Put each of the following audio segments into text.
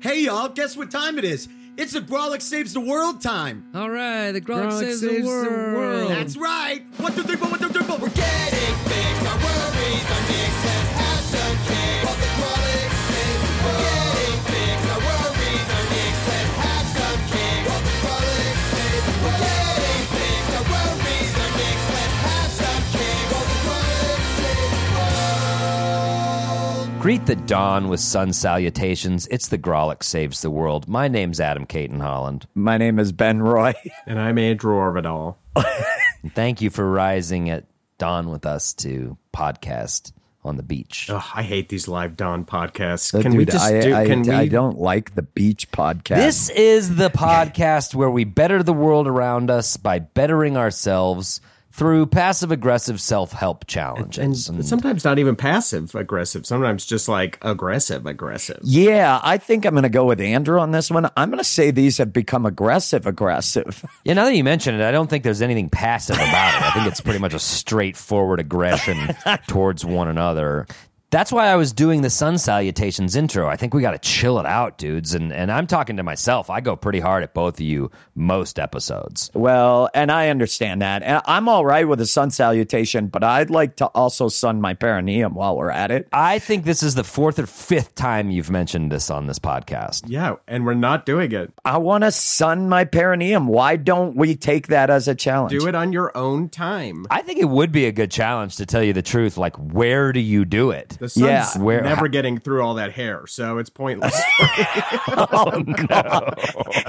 Hey y'all, guess what time it is? It's the Grawlix Saves the World time. All right, the Grawlix, Grawlix saves, saves the the world. world. That's right. One, two, three, four, one, two, three, four. We're getting fixed, our worries are nixed, Greet the dawn with sun salutations. It's the Grawlix Saves the World. My name's Adam Cayton-Holland. My name is Ben Roy. And I'm Andrew Orvedahl. And thank you for rising at dawn with us to podcast on the beach. Ugh, I hate these live dawn podcasts. Uh, Can dude, we just I, do? I, can we? I don't like the beach podcast. This is the podcast where we better the world around us by bettering ourselves through passive aggressive self help and challenges. And sometimes not even passive aggressive. Sometimes just like aggressive aggressive. yeah, I think I'm going to go with Andrew on this one. I'm going to say these have become aggressive, aggressive. yeah, now that you mention it, I don't think there's anything passive about it. I think it's pretty much a straightforward aggression towards one another. That's why I was doing the sun salutations intro. I think we got to chill it out, dudes. And and I'm talking to myself. I go pretty hard at both of you most episodes. Well, and I understand that. And I'm all right with a sun salutation, but I'd like to also sun my perineum while we're at it. I think this is the fourth or fifth time you've mentioned this on this podcast. Yeah, and we're not doing it. I want to sun my perineum. Why don't we take that as a challenge? Do it on your own time. I think it would be a good challenge to tell you the truth. Like, where do you do it? The sun's Yeah. Where- never getting through all that hair, so it's pointless. Oh, God.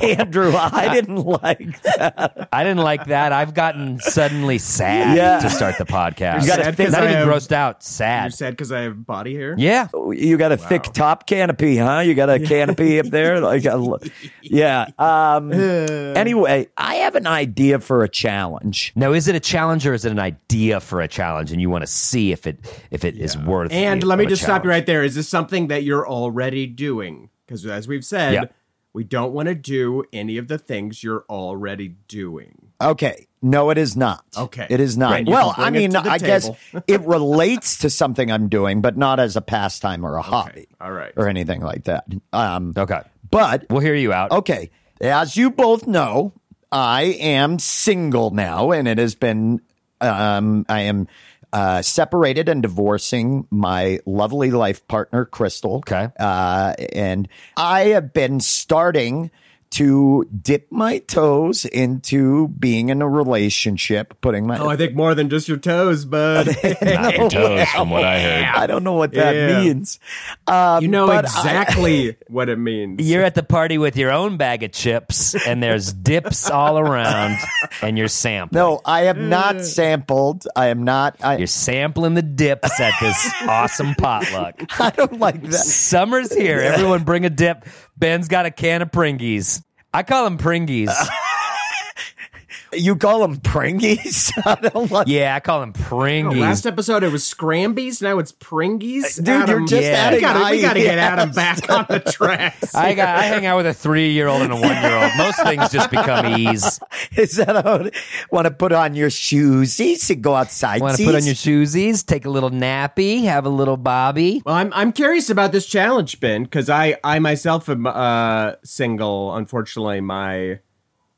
Andrew, I didn't like that. I didn't like that. I've gotten suddenly sad Yeah. to start the podcast. You gotta Sad think- Not I even have- grossed out. Sad. You're Sad. because I have body hair. Yeah. You got a thick top canopy, huh? You got a canopy up there, like a, yeah. Um, anyway, I have an idea for a challenge. Now, is it a challenge or is it an idea for a challenge, and you want to see if it if it is worth? And it let me just stop you right there. Is this something that you're already doing? Because as we've said, Yeah. we don't want to do any of the things you're already doing. Okay. No, it is not. Okay. It is not. Well, I mean, I guess it relates to something I'm doing, but not as a pastime or a hobby All right. or anything like that. Um, Okay, but we'll hear you out. Okay. As you both know, I am single now, and it has been, um, I am uh, separated and divorcing my lovely life partner, Crystal. Okay. Uh, and I have been starting to dip my toes into being in a relationship, putting my. Oh, I think more than just your toes, bud. Not your toes, from what I heard. I don't know what that Yeah. means. Um, you know but I- exactly what it means. You're at the party with your own bag of chips, and there's dips all around, and you're sampling. no, I have not sampled. I am not. I, You're sampling the dips at this awesome potluck. I don't like that. Summer's here. Everyone bring a dip. Ben's got a can of Pringies. I call them Pringies. You call them pringies? I don't like. Yeah, I call them Pringies. Last episode it was Scrambies, now it's Pringies. Dude, you're just Yeah. we adding gotta, we gotta get. Adam back on the tracks. I got. I hang out with a three-year-old and a one-year-old. Most things just become ease. Is that how, want to put on your shoesies and go outside? Want to put on your shoesies, take a little nappy, have a little bobby. Well, I'm I'm curious about this challenge, Ben, because I I myself am uh, single. Unfortunately, my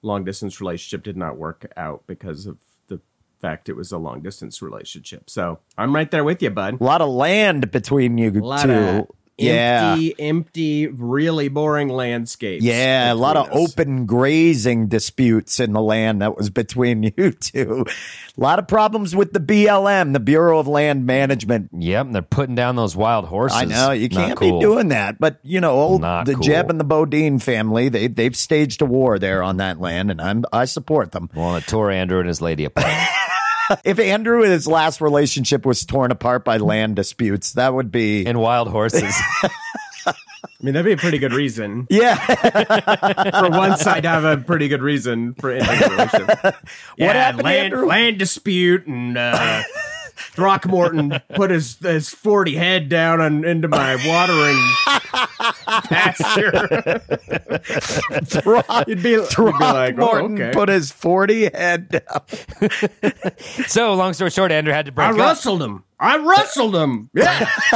long distance relationship did not work out because of the fact it was a long distance relationship. So I'm right there with you, bud. A lot of land between you A lot two. of Yeah. empty, empty, really boring landscapes. Yeah, a lot of open grazing disputes in the land that was between you two. A lot of problems with the BLM, the Bureau of Land Management. Yep, and they're putting down those wild horses. I know you can't cool. be doing that, but you know, old Not the cool. Jeb and the Bodine family, they they've staged a war there on that land, and I'm I support them. Well, it tore Andrew and his lady apart. If Andrew and his last relationship was torn apart by land disputes, that would be and wild horses. I mean, that'd be a pretty good reason yeah. for one side to have a pretty good reason for ending the relationship. Yeah, happened, land, Andrew? land dispute and uh, Throckmorton put his his forty head down on into my watering pasture. you'd be, you'd be like, oh, Throckmorton okay. put his forty head down. so, long story short, Andrew had to break I up. rustled him. I rustled him. Yeah.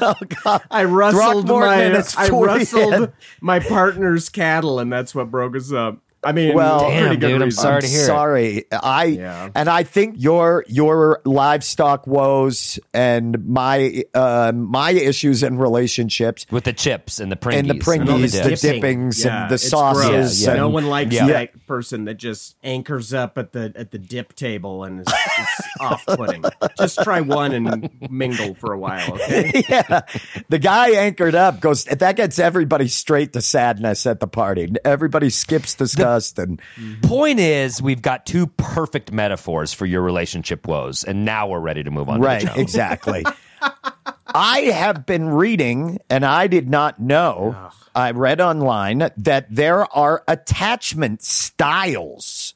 Oh God! I rustled my I rustled head. my partner's cattle, and that's what broke us up. I mean, Well- pretty Damn, good dude, I'm reason. sorry to hear it. Sorry, I Yeah. and I think your your livestock woes and my uh, my issues and relationships with the chips and the Pringies. and the all Pringies, the the dips. dippings Yeah, and the it's sauces. Yeah, yeah. and- No one likes Yeah. that person that just anchors up at the at the dip table and is, is off-putting. Just try one and mingle for a while, okay? yeah, the guy anchored up goes. That gets everybody straight to sadness at the party. Everybody skips disgust and Point is, we've got two perfect metaphors for your relationship woes, and now we're ready to move on. right, to the exactly. I have been reading, and I did not know. I read online that there are attachment styles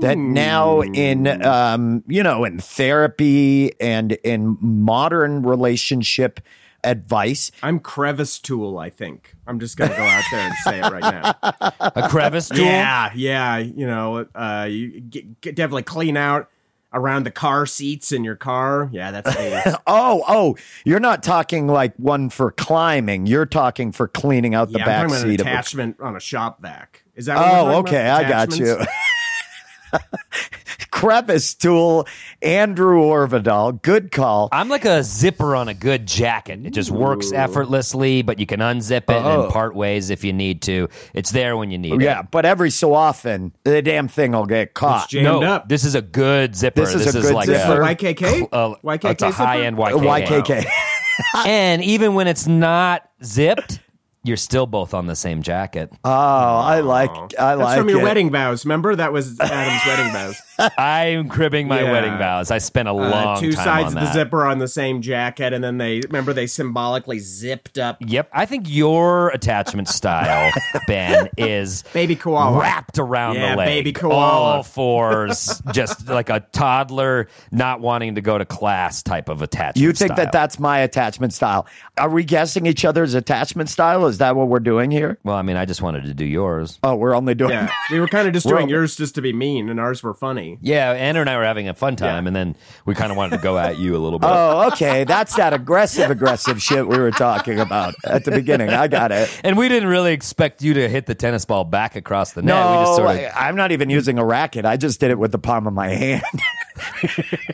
that now in um, you know in therapy and in modern relationship advice. I'm crevice tool, I think. I'm just gonna go out there and say it right now. A crevice tool. Yeah, yeah. You know, uh, you get, get definitely clean out around the car seats in your car. Yeah, that's. Oh, oh, you're not talking like one for climbing. You're talking for cleaning out the yeah, back I'm talking about an seat of a attachment on a shop vac. Is that? Oh, okay? I got you. Attachments? crevice tool, Andrew Orvedahl. Good call. I'm like a zipper on a good jacket. It just works effortlessly, but you can unzip it Oh. and part ways if you need to. It's there when you need it. Yeah, it. but every so often, the damn thing will get caught. It's jammed No, up. this is a good zipper. This is a good like zipper. a a, YKK. uh, YKK. it's a high end YKK. YKK. and even when it's not zipped, you're still both on the same jacket. Oh, I like. I That's like from your it. wedding vows. Remember that was Adam's wedding vows. I'm cribbing my Yeah. wedding vows. I spent a Uh, long two time sides on of the that. zipper on the same jacket, and then they remember they symbolically zipped up Yep, I think your attachment style, Ben, is baby koala. wrapped around Yeah, the leg, baby koala. all fours, just like a toddler not wanting to go to class type of attachment. You think style. that that's my attachment style? Are we guessing each other's attachment style? Is that what we're doing here? Well, I mean, I just wanted to do yours. Oh, we're only doing. Yeah, we were kind of just doing all- yours just to be mean, and ours were funny. Yeah, Andrew and I were having a fun time, and then we kind of wanted to go at you a little bit. Oh, okay. That's that aggressive, aggressive shit we were talking about at the beginning. I got it. and we didn't really expect you to hit the tennis ball back across the net. No, we just sort of I, am not even using a racket. I just did it with the palm of my hand.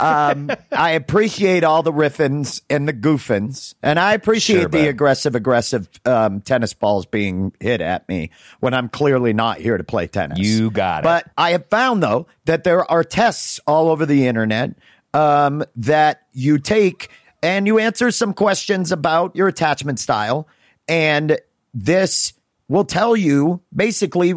um, I appreciate all the riffins and the goofins, and I appreciate Sure, the aggressive, aggressive um, tennis balls being hit at me when I'm clearly not here to play tennis. You got it. But I have found though that there are tests all over the internet um, that you take and you answer some questions about your attachment style, and this will tell you basically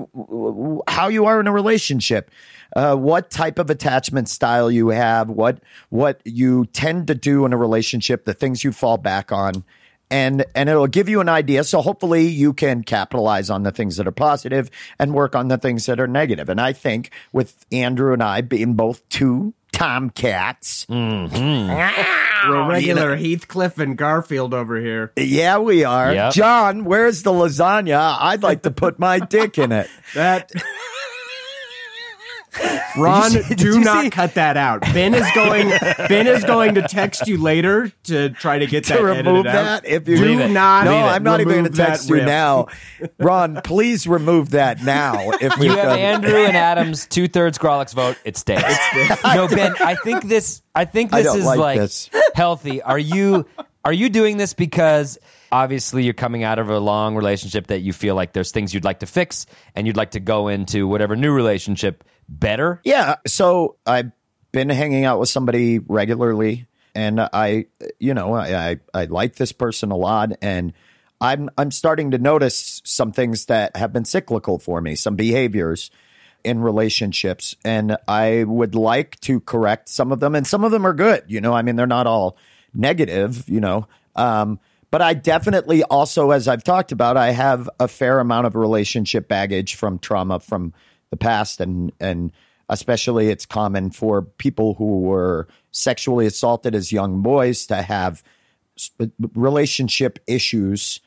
how you are in a relationship. Uh, what type of attachment style you have, what what you tend to do in a relationship, the things you fall back on, and and it'll give you an idea. So hopefully you can capitalize on the things that are positive and work on the things that are negative. And I think with Andrew and I being both two tomcats, We're regular Heathcliff and Garfield over here. yeah, we are. Yep. John, where's the lasagna? I'd like to put my dick in it. That Ron, see- do not see- cut that out. Ben is going. Ben is going to text you later to try to get to that remove edited that out. if you do it. not. no, I'm not even going to text you now. Ron, please remove that now. If we You have could. Andrew and Adam's two thirds Grawlix vote. It stays. no, Ben. I think this. I think this don't is like like, this. healthy. Are you? Are you doing this because obviously you're coming out of a long relationship that you feel like there's things you'd like to fix and you'd like to go into whatever new relationship better? Yeah. So I've been hanging out with somebody regularly, and I, you know, I, I, I like this person a lot, and I'm I'm starting to notice some things that have been cyclical for me, some behaviors in relationships, and I would like to correct some of them, and some of them are good. You know, I mean, they're not all negative. You know. Um, but I definitely also, as I've talked about, I have a fair amount of relationship baggage from trauma from the past, and and especially it's common for people who were sexually assaulted as young boys to have relationship issues,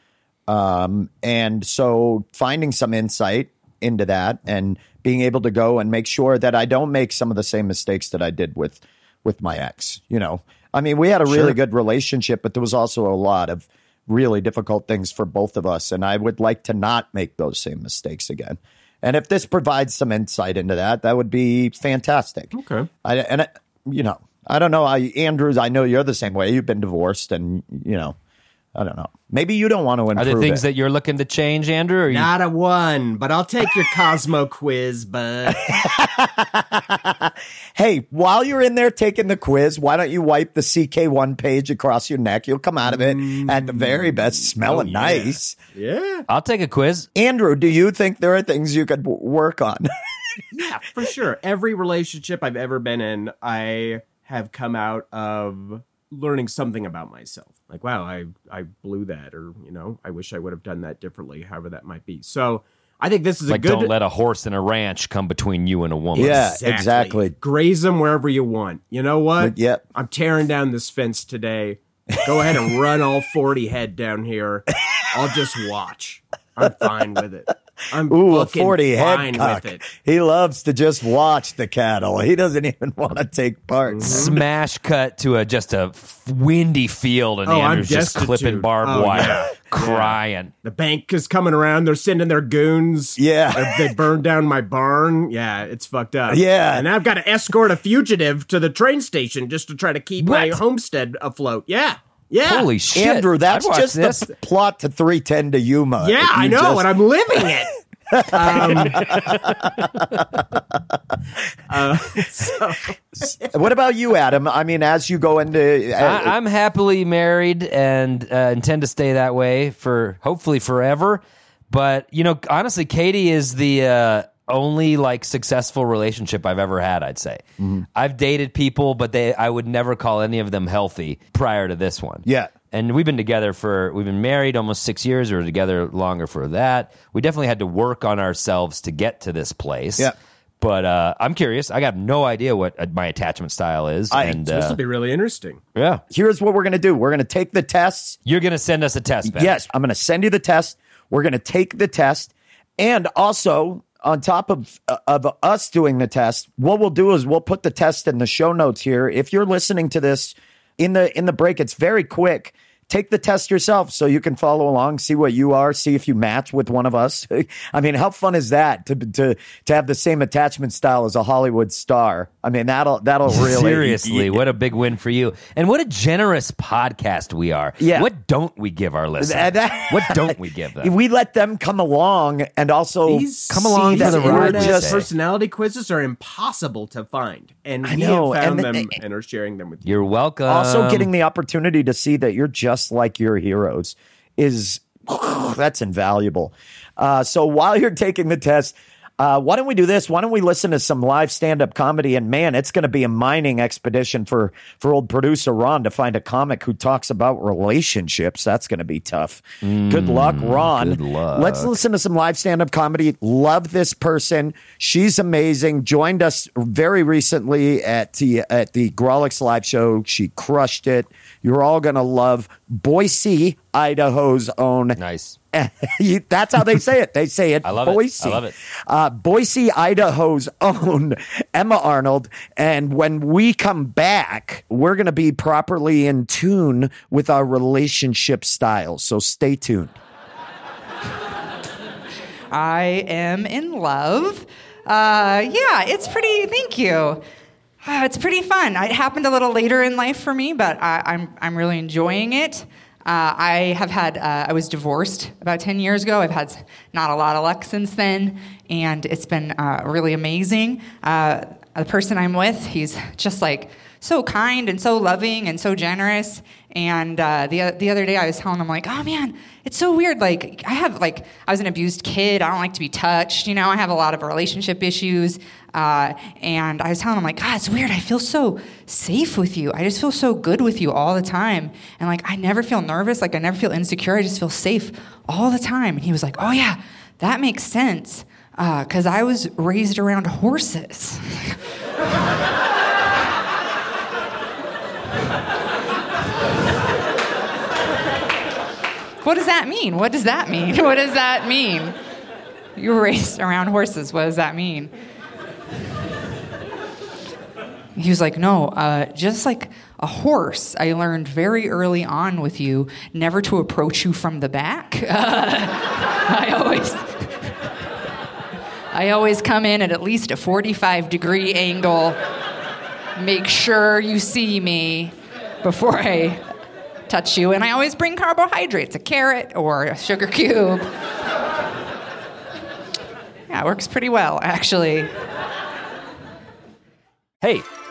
um, and so finding some insight into that and being able to go and make sure that I don't make some of the same mistakes that I did with with my ex. You know, I mean, we had a really good relationship, but there was also a lot of really difficult things for both of us, and I would like to not make those same mistakes again. And if this provides some insight into that, that would be fantastic. Okay. I, and I, you know, I don't know. I, Andrews, I know you're the same way. You've been divorced, and you know, I don't know. Maybe you don't want to improve. Are improve there things it. that you're looking to change, Andrew? Or you, Not a one, but I'll take your Cosmo quiz, bud. hey, while you're in there taking the quiz, why don't you wipe the CK1 page across your neck? You'll come out of it at the very mm. best smelling oh, yeah. nice. yeah, I'll take a quiz. Andrew, do you think there are things you could w- work on? yeah, for sure. Every relationship I've ever been in, I have come out of learning something about myself. Like, wow, I I blew that, or you know, I wish I would have done that differently. However, that might be. So, I think this is Like, a good. don't let a horse and a ranch come between you and a woman. Yeah. exactly. Graze them wherever you want. You know what? Yep. I'm tearing down this fence today. Go ahead and run all 40 head down here. I'll just watch. I'm fine with it. I'm Ooh, a 40 fine head cock. with it. He loves to just watch the cattle. He doesn't even want to take part. Mm-hmm. Smash cut to a just a windy field, and Oh, I'm Andrew's just clipping barbed Oh, wire, yeah. crying. The bank is coming around. They're sending their goons. Yeah. They- they burned down my barn. Yeah, it's fucked up. Yeah. And I've got to escort a fugitive to the train station just to try to keep my homestead afloat. Yeah. Yeah. Holy shit, Andrew, that's just this. the plot to 310 to Yuma. Yeah, I know, just- and I'm living it. um, uh, so, What about you, Adam? I mean, as you go into. uh, I, I'm happily married and uh, intend to stay that way for hopefully forever. But you know, honestly, Katie is the uh, only like successful relationship I've ever had. I'd say Mm-hmm. I've dated people, but they I would never call any of them healthy prior to this one. Yeah. And we've been together for we've been married almost six years. We were together longer for that. We definitely had to work on ourselves to get to this place. Yeah. But uh, I'm curious. I got no idea what uh, my attachment style is. I- and this uh, will be really interesting. yeah, here's what we're going to do we're going to take the tests. you're gonna send us a test. Ben. Yes, I'm going to send you the test. We're going to take the test, and also on top of uh, of us doing the test, what we'll do is we'll put the test in the show notes here. If you're listening to this in the in the break, it's very quick. Take the test yourself so you can follow along, see what you are, see if you match with one of us. I mean, how fun is that to to to have the same attachment style as a Hollywood star? I mean, that'll that'll really Seriously, what a big win for you. And what a generous podcast we are. Yeah. What don't we give our listeners? That- that- what don't we give them? We let them come along and also These come along see for the ride, just personality quizzes are impossible to find, and I we know, have found and- them and are sharing them with you. You're welcome. also getting the opportunity to see that you're just like your heroes is that's invaluable. Uh, so while you're taking the test, uh, why don't we do this? Why don't we listen to some live stand up comedy? And man, it's going to be a mining expedition for for old producer Ron to find a comic who talks about relationships. That's going to be tough. good luck, Ron. good luck. Let's listen to some live stand up comedy. Love this person. She's amazing. Joined us very recently at the at the Grawlix live show. She crushed it. You're all going to love Boise, Idaho's own nice. You- That's how they say it. They say it I love it. I love it. Uh, Boise, Idaho's own Emma Arnold. And when we come back, we're going to be properly in tune with our relationship styles. So stay tuned. I am in love. Uh, yeah, it's pretty. Thank you. Uh, it's pretty fun. It happened a little later in life for me, but I, I'm I'm really enjoying it. Uh, I have had. Uh, I was divorced about ten years ago. I've had not a lot of luck since then, and it's been uh, really amazing. Uh, the person I'm with, he's just like so kind and so loving and so generous. And uh, the the other day, I was telling him like, "Oh man, it's so weird. Like I have like I was an abused kid. I don't like to be touched. You know, I have a lot of relationship issues. Uh, and I was telling him like, God, it's weird. I feel so safe with you. I just feel so good with you all the time. And like I never feel nervous. Like I never feel insecure. I just feel safe all the time. And he was like, Oh yeah, that makes sense. Because I was raised around horses. What does that mean? What does that mean? What does that mean? You race around horses. What does that mean? He was like, No, uh, just like a horse, I learned very early on with you never to approach you from the back. I always. I always come in at at least a 45 degree angle, make sure you see me before I touch you. And I always bring carbohydrates, a carrot or a sugar cube. Yeah, it works pretty well, actually. Hey,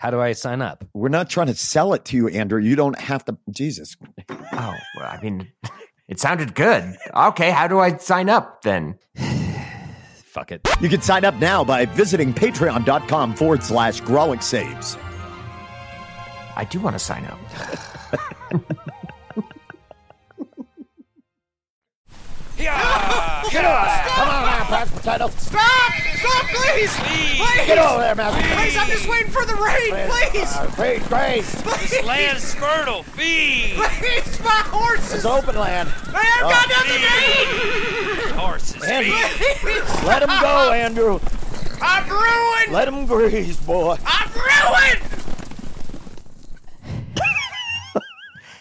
How do I sign up? We're not trying to sell it to you, Andrew. You don't have to. Jesus. Oh, well, I mean, it sounded good. Okay, how do I sign up then? Fuck it. You can sign up now by visiting patreon.com forward slash Grawlix Saves. I do want to sign up. Stop! Stop, please! Please! Get over there, man. Please, I'm just waiting for the rain, please! Grace, Grace. Please! Land's fertile. Feed. Please, my horses! It's open land. I have got nothing to eat! Horses. Andrew, Please! let him go, Andrew. I'm ruined! Let him graze, boy. I'm ruined!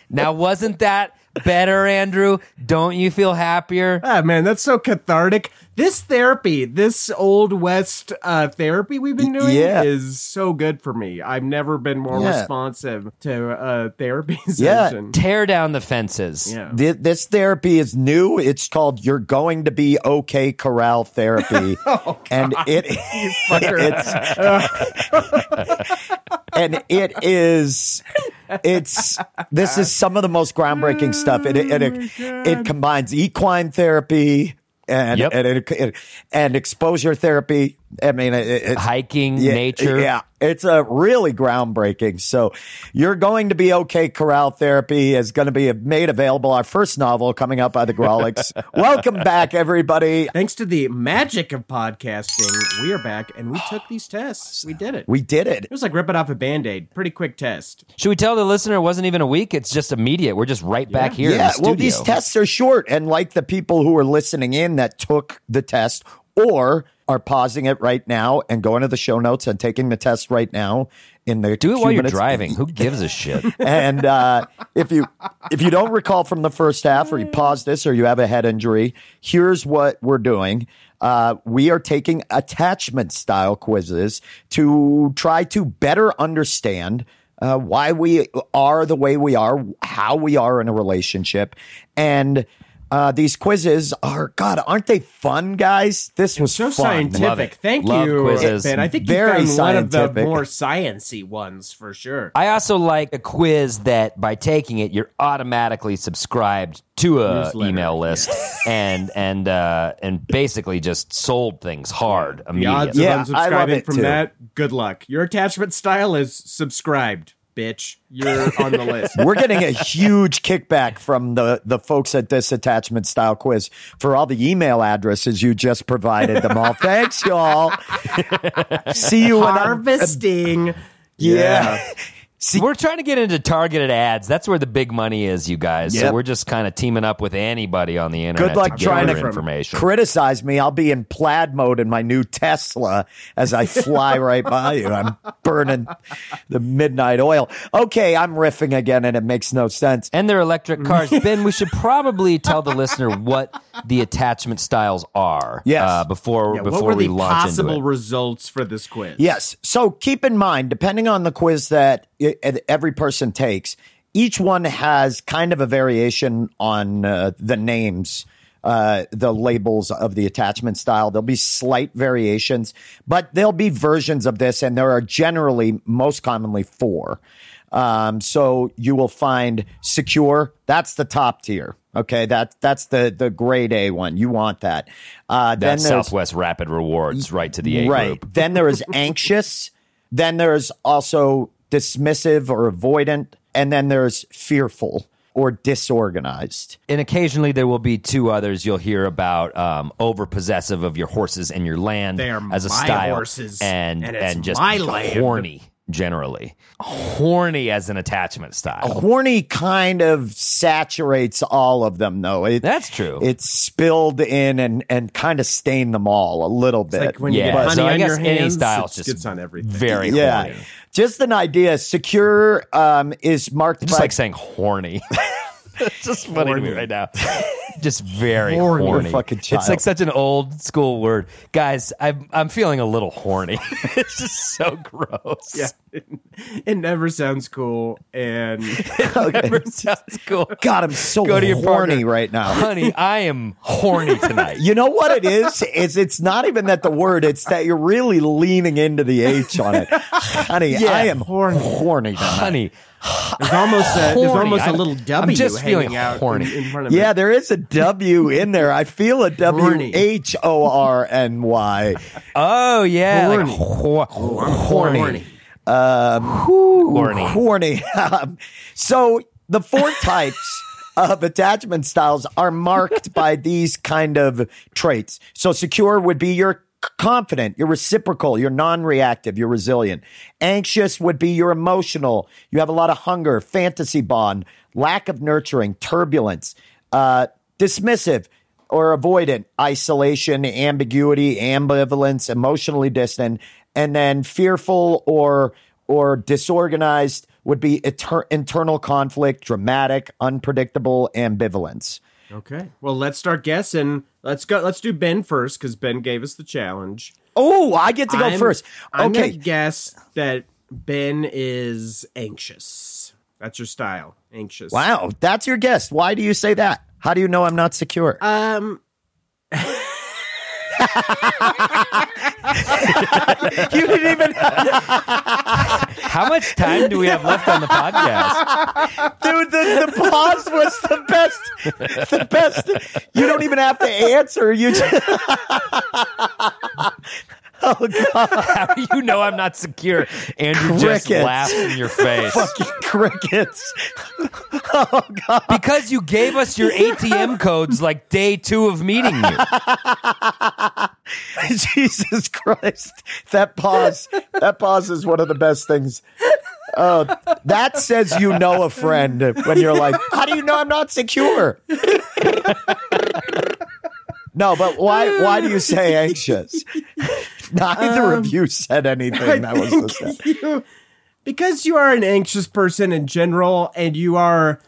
Now, wasn't that better, Andrew? Don't you feel happier? Ah, man, that's so cathartic. This therapy, this old west uh, therapy we've been doing, Yeah. is so good for me. I've never been more Yeah. responsive to a therapy Yeah. session. Tear down the fences. Yeah. Th- This therapy is new. It's called "You're Going to Be Okay" Corral Therapy, and it it's and it is it's this is some of the most groundbreaking stuff. It it, it, it combines equine therapy and Yep. and, it- and exposure therapy. I mean, it, it's Hiking, yeah, nature. Yeah, it's a really groundbreaking. So you're going to be okay. Corral therapy is going to be made available. Our first novel coming out by the Grawlix. Welcome back, everybody. Thanks to the magic of podcasting, we are back and we took these tests. We did it. We did it. it was like ripping off a band aid. Pretty quick test. Should we tell the listener it wasn't even a week? It's just immediate. We're just right back here. in yeah. the Well, these tests are short, and like the people who are listening in that took the test or are pausing it right now and going to the show notes and taking the test right now in the Do it while you're minutes- driving. Who gives a shit? and uh, if you if you don't recall from the first half, or you pause this, or you have a head injury, here's what we're doing. Uh, we are taking attachment style quizzes to try to better understand uh, why we are the way we are, how we are in a relationship, and Uh, these quizzes are God, aren't they fun, guys? This was so fun. scientific. Love it. Thank Love you, quizzes. Ben. I think Very you found one of the scientific. more sciency ones for sure. I also like a quiz that by taking it, you're automatically subscribed to a Newsletter, email list and and uh, and basically just sold things hard The odds immediately. Yeah, of I love unsubscribing it from too. that, good luck. Your attachment style is subscribed, bitch. You're on the list. We're getting a huge kickback from the, the folks at this attachment style quiz for all the email addresses you just provided them all. Thanks, y'all. See you when I'm Harvesting. Yeah. See, We're trying to get into targeted ads. That's where the big money is, you guys. Yep. So we're just kind of teaming up with anybody on the internet Good luck to get trying our to information. criticize me. I'll be in plaid mode in my new Tesla as I fly right by you. I'm burning the midnight oil. Okay, I'm riffing again and it makes no sense. and their electric cars. ben, we should probably tell the listener what the attachment styles are. Yes. uh, before Yeah, before what were we the launch possible into it. results for this quiz? Yes. So keep in mind, depending on the quiz that i- every person takes, each one has kind of a variation on uh, the names, uh, the labels of the attachment style. There'll be slight variations, but there'll be versions of this, and there are generally, most commonly, four. Um, so you will find secure. That's the top tier. Okay, that that's the the grade A one. You want that. Uh, then That's Southwest Rapid Rewards, right to the A right. group. Then there is anxious. then there's also dismissive or avoidant, and then there's fearful or disorganized. And occasionally there will be two others you'll hear about um, over possessive of your horses and your land They are as a my style, horses, and and it's just my land. horny generally, horny as an attachment style. Horny kind of saturates all of them, though. It, That's true. It's spilled in and and kind of stained them all a little bit. like when you yeah, get honey so I on guess your any hands, style it is just gets on everything. very yeah. horny. Just an idea. Secure um, is marked Just by like saying horny. it's just funny to me Horny. right now. Just very Horny. horny. Fucking child. It's like such an old school word, guys. I'm I'm feeling a little horny. it's just so gross. Yeah, it, it never sounds cool, and it Never sounds cool. God, I'm so Go to your horny partner. right now. honey. I am horny tonight. You know what it is? Is it's not even that the word; it's that you're really leaning into the H on it, honey. Yeah. I am horny. horny tonight. honey. there's almost a, there's almost a I'm- little I'm W just hanging feeling out horny. In, in front of Yeah, it. there is a W in there. I feel a W Horny. H O R N Y. Oh yeah, Horny. like ho- horny. horny. Horny. Horny. Um, so the four types of attachment styles are marked by these kind of traits. So secure would be your confident, you're reciprocal, you're non-reactive, you're resilient. Anxious would be your emotional. You have a lot of hunger, fantasy bond, lack of nurturing, turbulence. Uh, dismissive or avoidant, isolation, ambiguity, ambivalence, emotionally distant, and then fearful or or disorganized would be eter- internal conflict, dramatic, unpredictable, ambivalence. Okay, well, let's start guessing. Let's go. Let's do Ben first because Ben gave us the challenge. Oh, I get to go I'm- first. I'm Okay. gonna guess that Ben is anxious. That's your style, anxious. Wow, that's your guess. Why do you say that? How do you know I'm not secure? Um, you didn't even, How much time do we have left on the podcast? dude. The, the pause was the best. The best. You don't even have to answer. You just. Oh God. How do you know I'm not secure? Andrew just Crickets. laughed in your face. fucking crickets. Oh god. Because you gave us your ATM codes like day two of meeting you. Jesus Christ. That pause. That pause is one of the best things. Oh, that says you know a friend when you're like, how do you know I'm not secure? no, but why why do you say anxious? Neither of you said anything. That was you, because you are an anxious person in general, and you are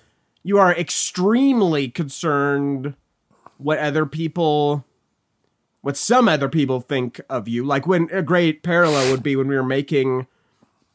you are extremely concerned what other people, what some other people think of you. Like when a great parallel would be when we were making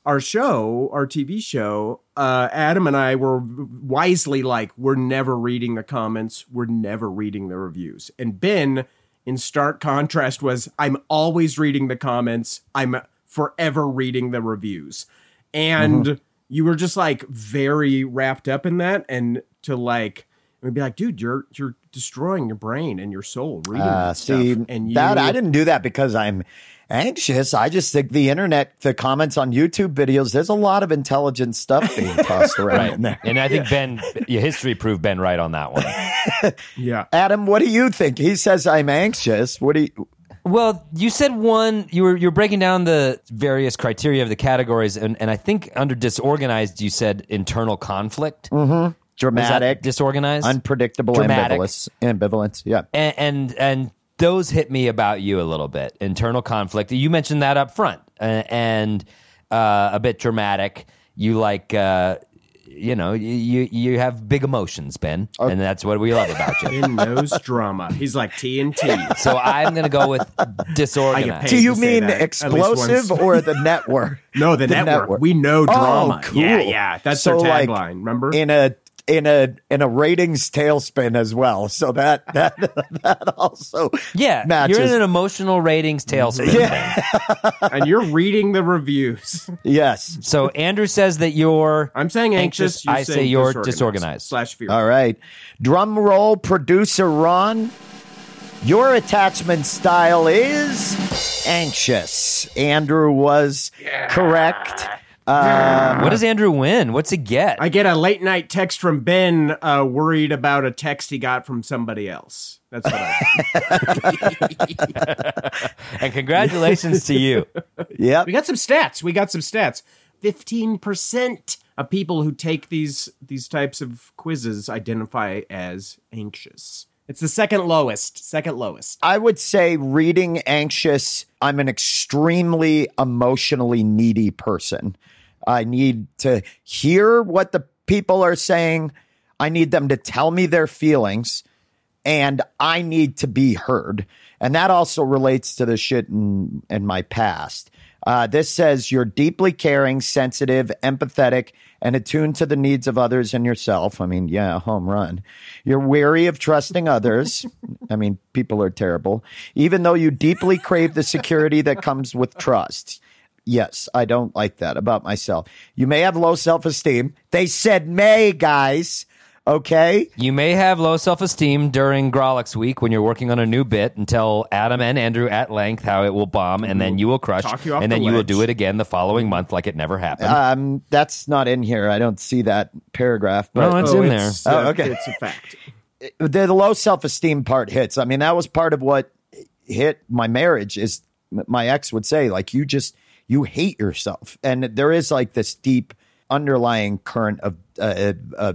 our show, our TV show, uh, Adam and I were wisely like, we're never reading the comments, we're never reading the reviews. And Ben, in stark contrast, was I'm always reading the comments, I'm forever reading the reviews. And you were just like very wrapped up in that. And to like, and be like, dude, you're you're destroying your brain and your soul reading Uh, that stuff. and you, that I didn't do that because I'm anxious. I just think the internet, the comments on YouTube videos, there's a lot of intelligent stuff being tossed around in there. And I think Ben, your history proved Ben right on that one. yeah. Adam, what do you think? He says I'm anxious. What do you? Well, you said one. You were you were breaking down the various criteria of the categories, and, and I think under disorganized, you said internal conflict. Mm-hmm. Dramatic, disorganized, unpredictable Dramatic. ambivalence. Ambivalence. Yeah. and, and and those hit me about you a little bit. Internal conflict. You mentioned that up front, uh, and uh, a bit dramatic. You like. Uh, you know, you you have big emotions, Ben, and that's what we love about you. Ben knows drama. He's like TNT. So I'm going to go with disorganized. Do you mean that explosive or the network? No, the, network. network. We know drama. Oh, cool. Yeah, yeah. That's So, their like, tagline. remember? in a in a in a ratings tailspin as well. So that that that also Yeah, matches. you're in an emotional ratings tailspin. Yeah. And you're reading the reviews. yes. So Andrew says that you're I'm saying anxious. Anxious, you're I say saying you're disorganized. Slash fear. All right. Drum roll, producer Ron. Your attachment style is anxious. Andrew was correct. What does Andrew win? What's he get? I get a late night text from Ben, uh, worried about a text he got from somebody else. That's what I. and congratulations to you. Yeah, we got some stats. We got some stats. Fifteen percent of people who take these these types of quizzes identify as anxious. It's the second lowest. Second lowest. I would say reading anxious, I'm an extremely emotionally needy person. I need to hear what the people are saying. I need them to tell me their feelings and I need to be heard. And that also relates to the shit in, in my past. Uh, this says you're deeply caring, sensitive, empathetic, and attuned to the needs of others and yourself. I mean, yeah, home run. You're weary of trusting others. I mean, people are terrible. Even though you deeply crave the security that comes with trust. Yes, I don't like that about myself. You may have low self esteem. They said may, guys. Okay. You may have low self esteem during Grawlix week when you're working on a new bit and tell Adam and Andrew at length how it will bomb, and then you will crush, you off and then the you will do it again the following month like it never happened. Um, that's not in here. I don't see that paragraph. But No, it's Oh, in there. it's, Oh, uh, okay. It's a fact. the, the low self esteem part hits. I mean, that was part of what hit my marriage. Is my ex would say like you just you hate yourself, and there is like this deep underlying current of uh, uh,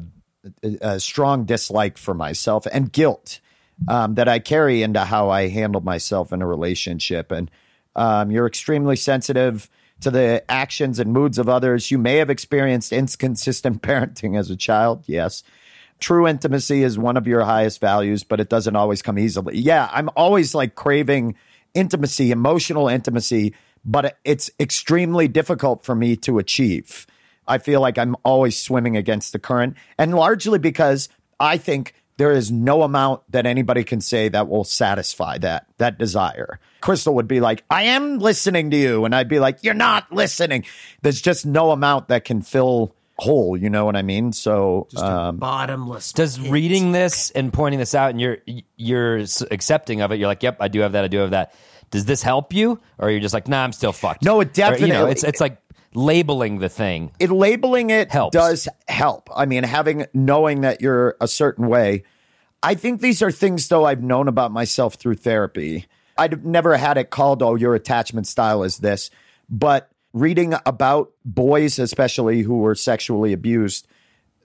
a strong dislike for myself and guilt um, that I carry into how I handle myself in a relationship. And um, you're extremely sensitive to the actions and moods of others. You may have experienced inconsistent parenting as a child. Yes. True intimacy is one of your highest values, but it doesn't always come easily. Yeah, I'm always like craving intimacy, emotional intimacy, but it's extremely difficult for me to achieve. I feel like I'm always swimming against the current, and largely because I think there is no amount that anybody can say that will satisfy that that desire. Crystal would be like, "I am listening to you," and I'd be like, "You're not listening." There's just no amount that can fill whole. You know what I mean? So, um, Bottomless. Does reading this and pointing this out and you're you're accepting of it, you're like, "Yep, I do have that. I do have that." Does this help you, or you're just like, "Nah, I'm still fucked"? No, it Or, you know, definitely- it's it's like labeling the thing. it labeling it Helps. does help. I mean, having knowing that you're a certain way. I think these are things though I've known about myself through therapy. I've never had it called, "Oh, your attachment style is this," but reading about boys, especially who were sexually abused,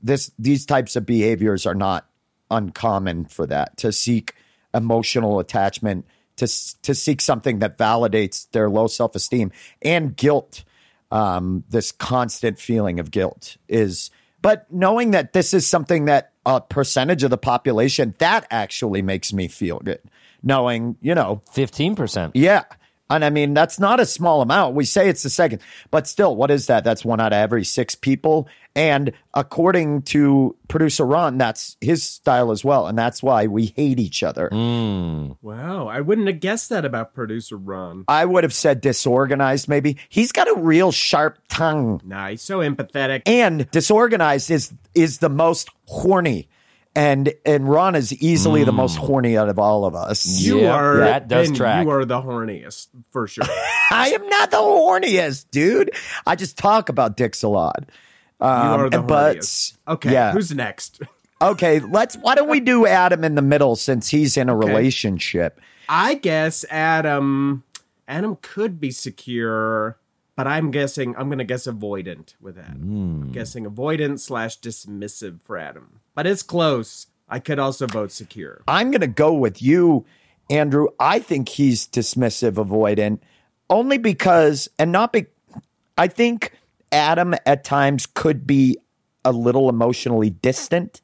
this these types of behaviors are not uncommon for that to seek emotional attachment to to seek something that validates their low self-esteem and guilt. Um, this constant feeling of guilt is but knowing that this is something that a percentage of the population that actually makes me feel good. Knowing you know. Fifteen percent. yeah And I mean, that's not a small amount. We say it's the second, but still, what is that? That's one out of every six people. And according to producer Ron, that's his style as well. And that's why we hate each other. Hmm. Wow, I wouldn't have guessed that about producer Ron. I would have said disorganized, maybe. He's got a real sharp tongue. Nah, he's so empathetic. And disorganized is is the most horny. And and Ron is easily the most horny out of all of us. You Yeah, are that does track. You are the horniest for sure. I am not the horniest, dude. I just talk about dicks a lot. you are the Um, but- horniest. Okay, yeah. who's next? Okay, let's. Why don't we do Adam in the middle since he's in a relationship? I guess Adam. Adam could be secure, but I'm guessing I'm going to guess avoidant with Adam. Hmm. I'm guessing avoidant slash dismissive for Adam, but it's close. I could also vote secure. I'm going to go with you, Andrew. I think he's dismissive, avoidant, only because, and not be. I think Adam at times could be a little emotionally distant.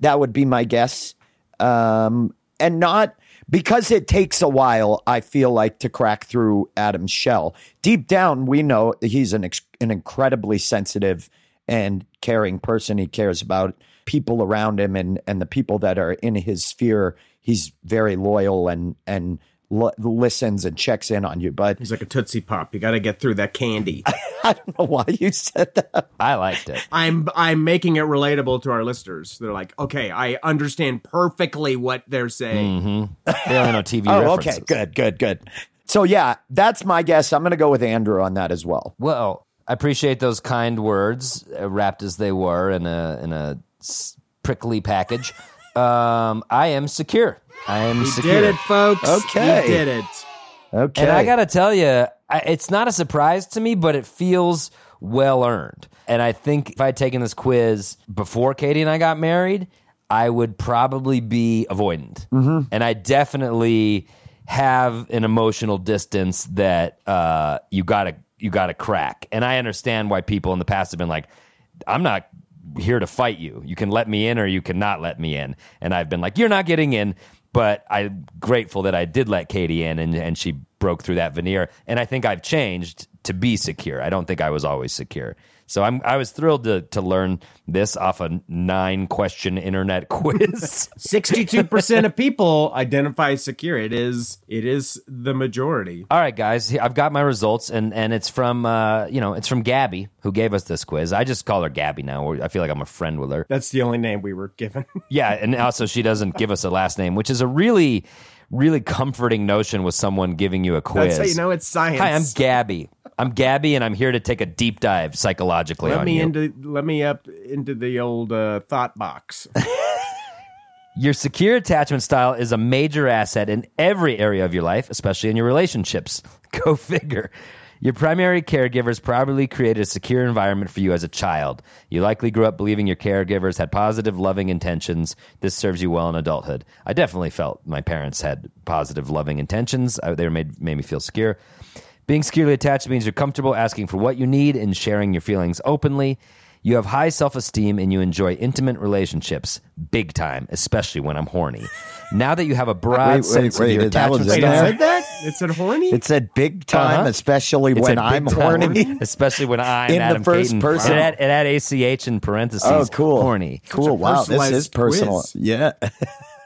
That would be my guess, um, and not because it takes a while. I feel like to crack through Adam's shell. Deep down, we know he's an ex- an incredibly sensitive and caring person. He cares about people around him and and the people that are in his sphere. He's very loyal and and l- listens and checks in on you. But He's like a tootsie pop. You got to get through that candy. I don't know why you said that. I liked it. I'm I'm making it relatable to our listeners. They're like, okay, I understand perfectly what they're saying. They only know TV Oh, references. okay, good, good, good. So yeah, that's my guess. I'm going to go with Andrew on that as well. Well, I appreciate those kind words, uh, wrapped as they were in a in a s- prickly package. Um, I am secure. I am He secure. did it, folks. Okay. he did it. Okay, And I got to tell you, I, it's not a surprise to me, but it feels well earned. And I think if I had taken this quiz before Katie and I got married, I would probably be avoidant. And I definitely have an emotional distance that uh, you gotta you gotta crack. And I understand why people in the past have been like, I'm not here to fight you. You can let me in or you cannot let me in. And I've been like, you're not getting in. But I'm grateful that I did let Katie in and, and she broke through that veneer. And I think I've changed to be secure. I don't think I was always secure. So I'm I was thrilled to to learn this off a nine question internet quiz. Sixty-two percent of people identify secure. It is it is the majority. All right, guys, I've got my results, and and it's from uh, you know it's from Gabby who gave us this quiz. I just call her Gabby now. I feel like I'm a friend with her. That's the only name we were given. Yeah, and also she doesn't give us a last name, which is a really, really comforting notion with someone giving you a quiz. That's how you know it's science. Hi, I'm Gabby. I'm Gabby, and I'm here to take a deep dive psychologically Let on me you. into let me up into the old uh, thought box. Your secure attachment style is a major asset in every area of your life, especially in your relationships. Go figure. Your primary caregivers probably created a secure environment for you as a child. You likely grew up believing your caregivers had positive, loving intentions. This serves you well in adulthood. I definitely felt my parents had positive, loving intentions. I, they made, made me feel secure. Being securely attached means you're comfortable asking for what you need and sharing your feelings openly. You have high self esteem and you enjoy intimate relationships, big time, especially when I'm horny. Now that you have a broad Wait, wait, sense wait, of your attachment in Wait, it there? said that? It said horny. It said big time, Uh-huh. especially It when I'm time, horny. especially when I'm In the first Caton. person. It had, it had ACH in parentheses. Oh, cool. Horny. Cool. Wow, this is personal. quiz. Yeah.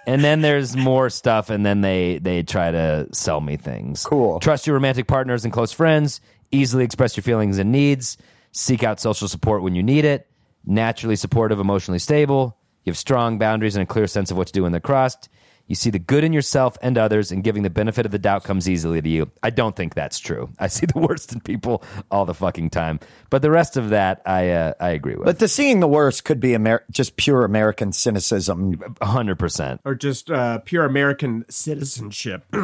And then there's more stuff, and then they they try to sell me things. Cool. Trust your romantic partners and close friends. Easily express your feelings and needs. Seek out social support when you need it. Naturally supportive, emotionally stable. You have strong boundaries and a clear sense of what to do when they're crossed. You see the good in yourself and others, and giving the benefit of the doubt comes easily to you. I don't think that's true. I see the worst in people all the fucking time. But the rest of that, I uh, I agree with. But the seeing the worst could be Amer- just pure American cynicism. hundred percent. or just uh, pure American citizenship.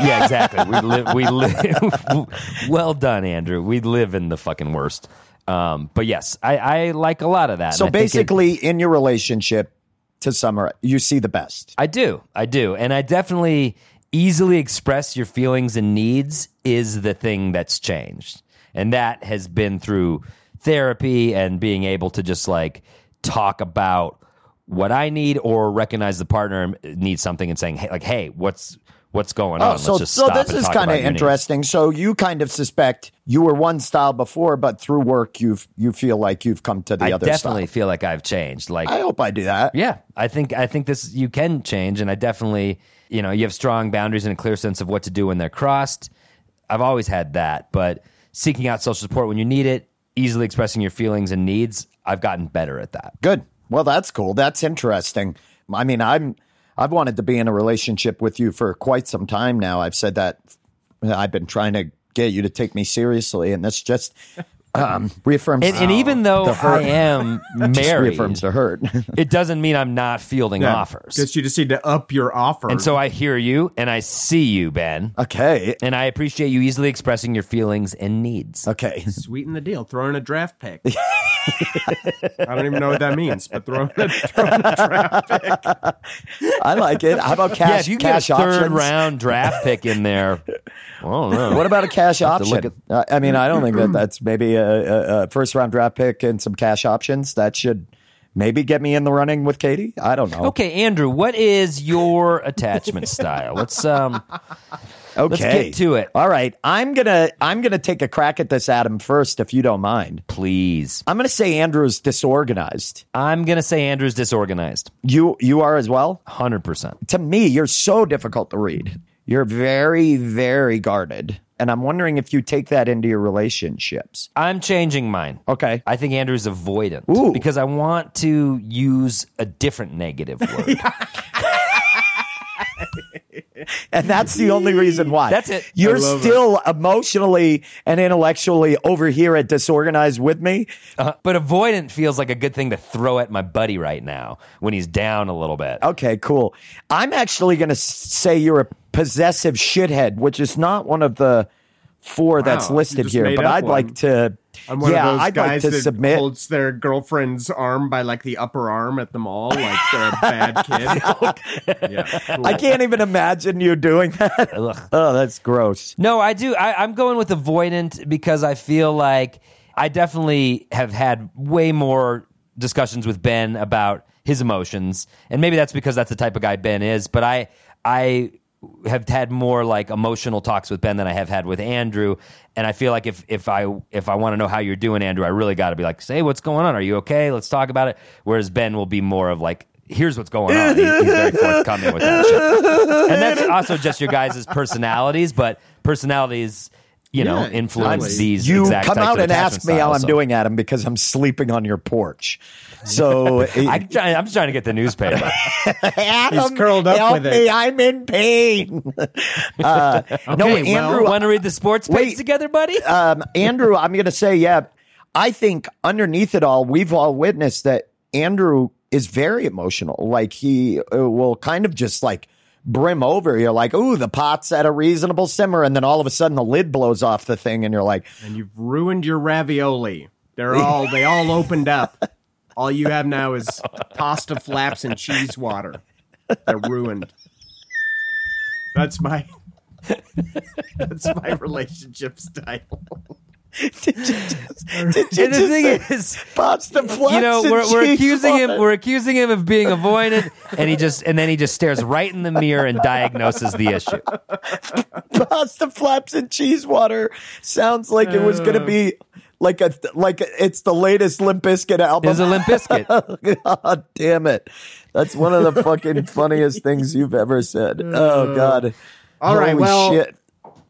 Yeah, exactly. We live. We live. well done, Andrew. We live in the fucking worst. Um, but yes, I, I like a lot of that. So think it- basically, in your relationship, to summarize, you see the best. I do. I do. And I definitely easily express your feelings and needs is the thing that's changed. And that has been through therapy and being able to just like talk about what I need or recognize the partner needs something and saying, hey, like, hey, what's what's going Oh, on. so, Let's just so this is kind of about your needs. interesting. So you kind of suspect you were one style before, but through work, you've you feel like you've come to the I other I definitely style. feel like I've changed. Like I hope I do that. Yeah, I think I think this you can change, and I definitely you know you have strong boundaries and a clear sense of what to do when they're crossed. I've always had that, but seeking out social support when you need it, easily expressing your feelings and needs, I've gotten better at that. Good. Well, that's cool. That's interesting. I mean, I'm I've wanted to be in a relationship with you for quite some time now. I've said that I've been trying to get you to take me seriously, and this just um, reaffirms. And, and even though the hurt. I am just married, reaffirms the hurt. it doesn't mean I'm not fielding Yeah. offers. Because you just need to up your offer. And so I hear you and I see you, Ben. okay. And I appreciate you easily expressing your feelings and needs. Okay. sweeten the deal. Throw in a draft pick. I don't even know what that means, but throw in a, throw in a draft pick. I like it. How about cash? yeah, if you get cash a third options? round draft pick in there, I don't know. What about a cash Have to look option? I I mean, I don't think that that's maybe a, a, a first round draft pick and some cash options. That should maybe get me in the running with Katie. I don't know. Okay, Andrew, what is your attachment style? Let's um Okay. Let's get to it. All right. I'm gonna I'm gonna take a crack at this, Adam, first, if you don't mind. please. I'm gonna say Andrew's disorganized. I'm gonna say Andrew's disorganized. You you are as well? Hundred percent. To me, you're so difficult to read. You're very, very guarded. And I'm wondering if you take that into your relationships. I'm changing mine. Okay. I think Andrew's avoidant Ooh. because I want to use a different negative word. And that's the only reason why. That's it. You're I love still emotionally and intellectually over here at disorganized with me. Uh, but avoidant feels like a good thing to throw at my buddy right now when he's down a little bit. Okay, cool. I'm actually going to say you're a possessive shithead, which is not one of the four that's listed here, but I'd one. like to. I'm one yeah, of those I'd like to that submit. holds their girlfriend's arm by like the upper arm at the mall, like they're a bad kid. yeah, cool. I can't even imagine you doing that. oh, that's gross. No, I do. I, I'm going with avoidant because I feel like I definitely have had way more discussions with Ben about his emotions, and maybe that's because that's the type of guy Ben is. But I, I have had more like emotional talks with Ben than I have had with Andrew, and I feel like if if I if I want to know how you're doing, Andrew, I really got to be like, say what's going on. Are you okay? Let's talk about it. Whereas Ben will be more of like. Here's what's going on. He- he's very forthcoming with that shit. And that's also just your guys' personalities, but personalities, you know, Yeah, influence totally. these You exact come types out of and ask me how I'm so- doing, Adam, because I'm sleeping on your porch. So, I'm trying, I'm just trying to get the newspaper. Adam, He's curled up help with it. me, I'm in pain. uh, no, Okay, well- Andrew, Want to read the sports page Wait. together, buddy? um, Andrew, I'm going to say, yeah, I think underneath it all, we've all witnessed that Andrew is very emotional. Like he uh, will kind of just like brim over. You're like, ooh, the pot's at a reasonable simmer. And then all of a sudden the lid blows off the thing and you're like, and you've ruined your ravioli. They're all they all opened up. All you have now is pasta flaps and cheese water. They're ruined. That's my that's my relationship style. did you just, did you And the thing say is, pasta flaps you know, and we're, we're cheese accusing him. water? We're accusing him of being avoidant, and he just and then he just stares right in the mirror and diagnoses the issue. pasta flaps and cheese water sounds like it was going to be like a like it's the latest Limp Bizkit album. There's a Limp Bizkit. God damn it. That's one of the fucking funniest things you've ever said. Oh uh, God. All right, Holy well, shit.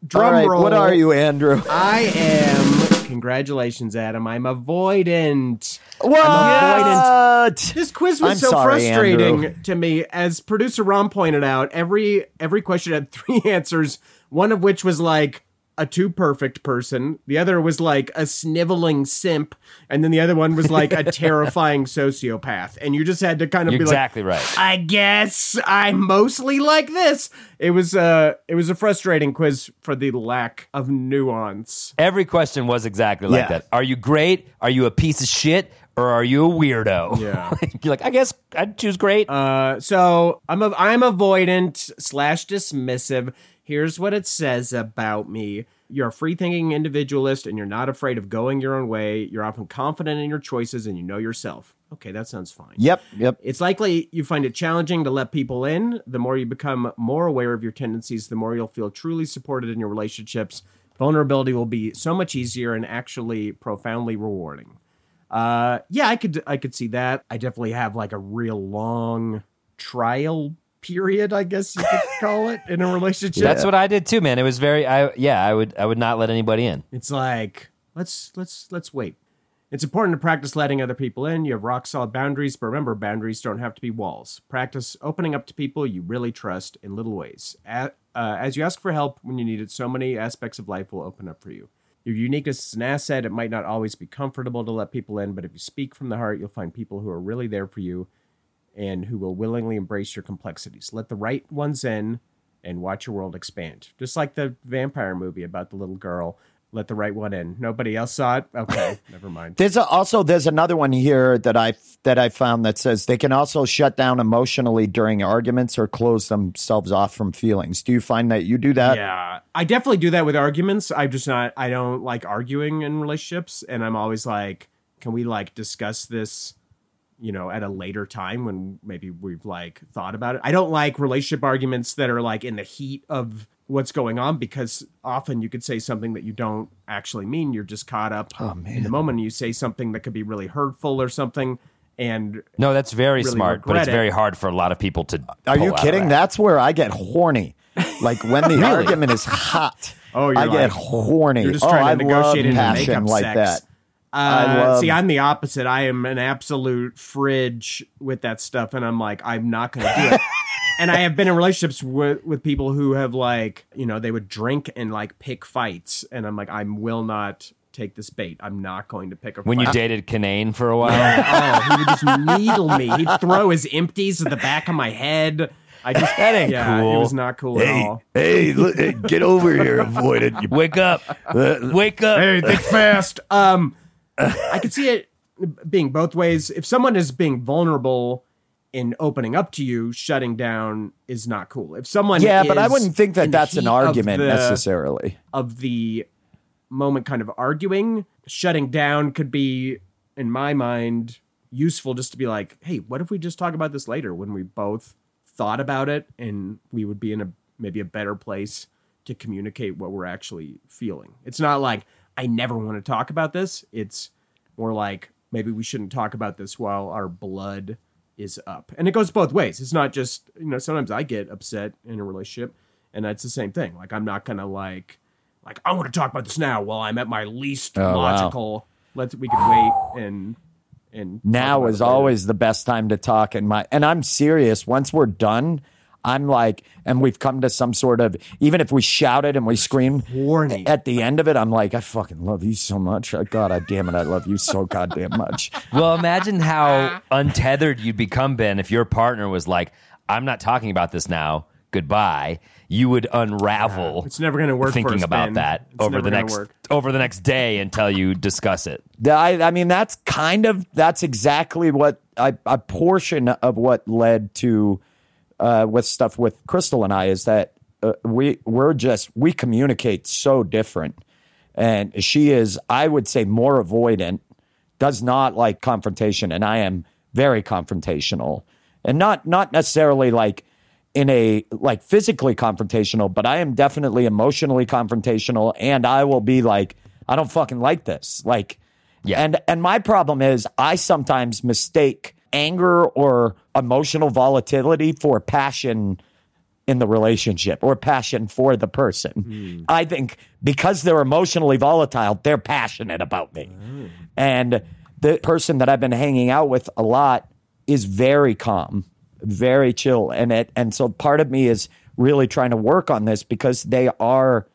Drum All right, roll. what are you, Andrew? I am. Congratulations, Adam. I'm avoidant. What? This quiz was I'm so sorry, frustrating Andrew. to me. As producer Ron pointed out, every every question had three answers. One of which was like a too perfect person. The other was like a sniveling simp, and then the other one was like a terrifying sociopath. And you just had to kind of You're be exactly like, right. I guess I'm mostly like this. It was uh it was a frustrating quiz for the lack of nuance. Every question was exactly like Yeah. that. Are you great? Are you a piece of shit? Or are you a weirdo? Yeah. You're like, I guess I'd choose great. Uh, so I'm a, I'm avoidant slash dismissive. Here's what it says about me. You're a free thinking individualist and you're not afraid of going your own way. You're often confident in your choices and you know yourself. Okay, that sounds fine. Yep, yep. It's likely you find it challenging to let people in. The more you become more aware of your tendencies, the more you'll feel truly supported in your relationships. Vulnerability will be so much easier and actually profoundly rewarding. Uh, yeah, I could I could see that. I definitely have like a real long trial period, I guess you could call it, in a relationship. That's what I did too, man. It was very, I yeah, I would I would not let anybody in. It's like let's let's let's wait. It's important to practice letting other people in. You have rock solid boundaries, but remember, boundaries don't have to be walls. Practice opening up to people you really trust in little ways. A- uh, as you ask for help when you need it, so many aspects of life will open up for you. Your uniqueness is an asset. It might not always be comfortable to let people in, but if you speak from the heart, you'll find people who are really there for you and who will willingly embrace your complexities. Let the right ones in and watch your world expand. Just like the vampire movie about the little girl. Let the right one in. Nobody else saw it? Okay, never mind. There's a, also there's another one here that I that I found that says they can also shut down emotionally during arguments or close themselves off from feelings. Do you find that you do that? yeah, I definitely do that with arguments. I'm just not. I don't like arguing in relationships, and I'm always like, can we like discuss this, you know, at a later time when maybe we've like thought about it. I don't like relationship arguments that are like in the heat of what's going on because often you could say something that you don't actually mean. You're just caught up oh, in the moment. And you say something that could be really hurtful or something, and No, that's very Really smart, but it's it. very hard for a lot of people to. Are you kidding? that. That's where I get horny. Like when the argument is hot. Oh, you're I get horny. you're just oh, trying to I negotiate love into passion makeup like sex. that. Uh, love- see, I'm the opposite. I am an absolute fridge with that stuff, and I'm like, I'm not going to do it. and I have been in relationships with with people who have like, you know, they would drink and like pick fights, and I'm like, I will not take this bait. I'm not going to pick a. When you dated Kanane for a while, oh, he would just needle me. He'd throw his empties at the back of my head. I just That ain't yeah, cool. It was not cool at all. Hey, look, hey, get over here, avoid it. You wake up, wake up. Hey, think fast. Um, I could see it being both ways. If someone is being vulnerable in opening up to you, shutting down is not cool. If someone, yeah, but I wouldn't think that that's an heat of argument the- necessarily. of the moment, kind of arguing, shutting down could be, in my mind, useful just to be like, hey, what if we just talk about this later when we both thought about it and we would be in a maybe a better place to communicate what we're actually feeling. It's not like I never want to talk about this. It's more like maybe we shouldn't talk about this while our blood is up. And it goes both ways. It's not just, you know, sometimes I get upset in a relationship and that's the same thing. Like I'm not going to like like I want to talk about this now while I'm at my least Oh, wow. logical. Let's we can wait and and now is always the best time to talk and my and I'm serious once we're done I'm like and we've come to some sort of even if we shouted and we screamed Horny. at the end of it I'm like I fucking love you so much Uh, god I damn it I love you so goddamn much Well, imagine how untethered you'd become, Ben, if your partner was like, "I'm not talking about this now. Goodbye." You would unravel. It's never gonna work Thinking us, about Ben. that It's over the next work. over the next day until you discuss it. I, I mean that's kind of that's exactly what I, a portion of what led to uh, with stuff with Crystal and I is that uh, we we're just we communicate so different, and she is I would say more avoidant, does not like confrontation, and I am very confrontational, and not not necessarily like in a like physically confrontational, but I am definitely emotionally confrontational, and I will be like I don't fucking like this, like. Yeah. And and my problem is I sometimes mistake anger or emotional volatility for passion in the relationship or passion for the person. Hmm. I think because they're emotionally volatile, they're passionate about me. Hmm. And the person that I've been hanging out with a lot is very calm, very chill. And it and so part of me is really trying to work on this because they are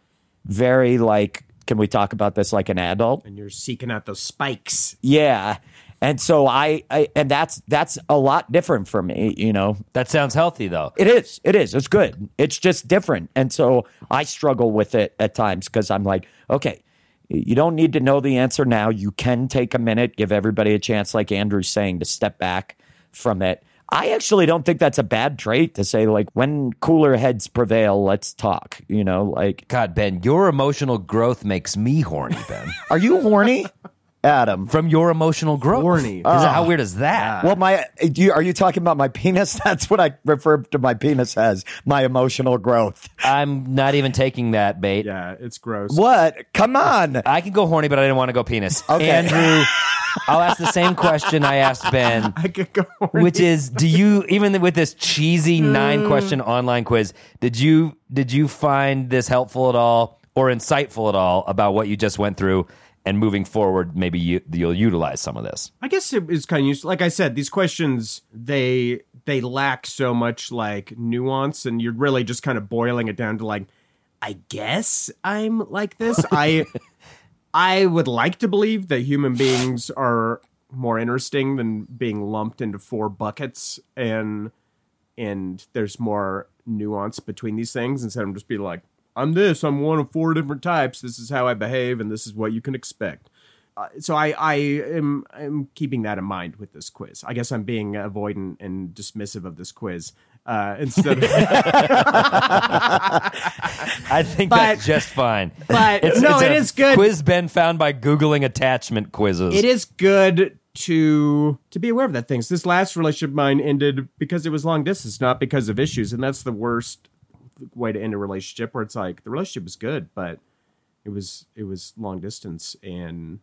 very like can we talk about this like an adult? and you're seeking out those spikes. Yeah. And so I, I and that's that's a lot different for me, you know. That sounds healthy, though. It is. It is. It's good. It's just different. And so I struggle with it at times because I'm like, okay, you don't need to know the answer now. You can take a minute, give everybody a chance, like Andrew's saying, to step back from it. I actually don't think that's a bad trait to say like when cooler heads prevail, let's talk. You know, like God, Ben, your emotional growth makes me horny, Ben. are you horny, Adam? From your emotional growth. Horny. Is that- how ah. weird is that? Well, my do you, are you talking about my penis? That's what I refer to my penis as my emotional growth. I'm not even taking that bait. Yeah, it's gross. What? Come on. I can go horny, but I didn't want to go penis. Okay. Andrew, I'll ask the same question I asked Ben, I could go. horny. which is, do you even with this cheesy hmm. nine question online quiz, did you did you find this helpful at all or insightful at all about what you just went through? And moving forward, maybe you, you'll utilize some of this. I guess it is kind of useful. Like I said, these questions they they lack so much like nuance, and you're really just kind of boiling it down to like, I guess I'm like this. I I would like to believe that human beings are more interesting than being lumped into four buckets, and and there's more nuance between these things instead of just being like, I'm this, I'm one of four different types. This is how I behave, and this is what you can expect uh, so I, I am am keeping that in mind with this quiz. I guess I'm being avoidant and dismissive of this quiz uh, instead of. I think But- that's just fine. but It's, no, it's it a is good. Quiz been found by googling attachment quizzes. It is good to to be aware of that things. This last relationship of mine ended because it was long distance, not because of issues, and that's the worst way to end a relationship. Where it's like the relationship was good, but it was it was long distance, and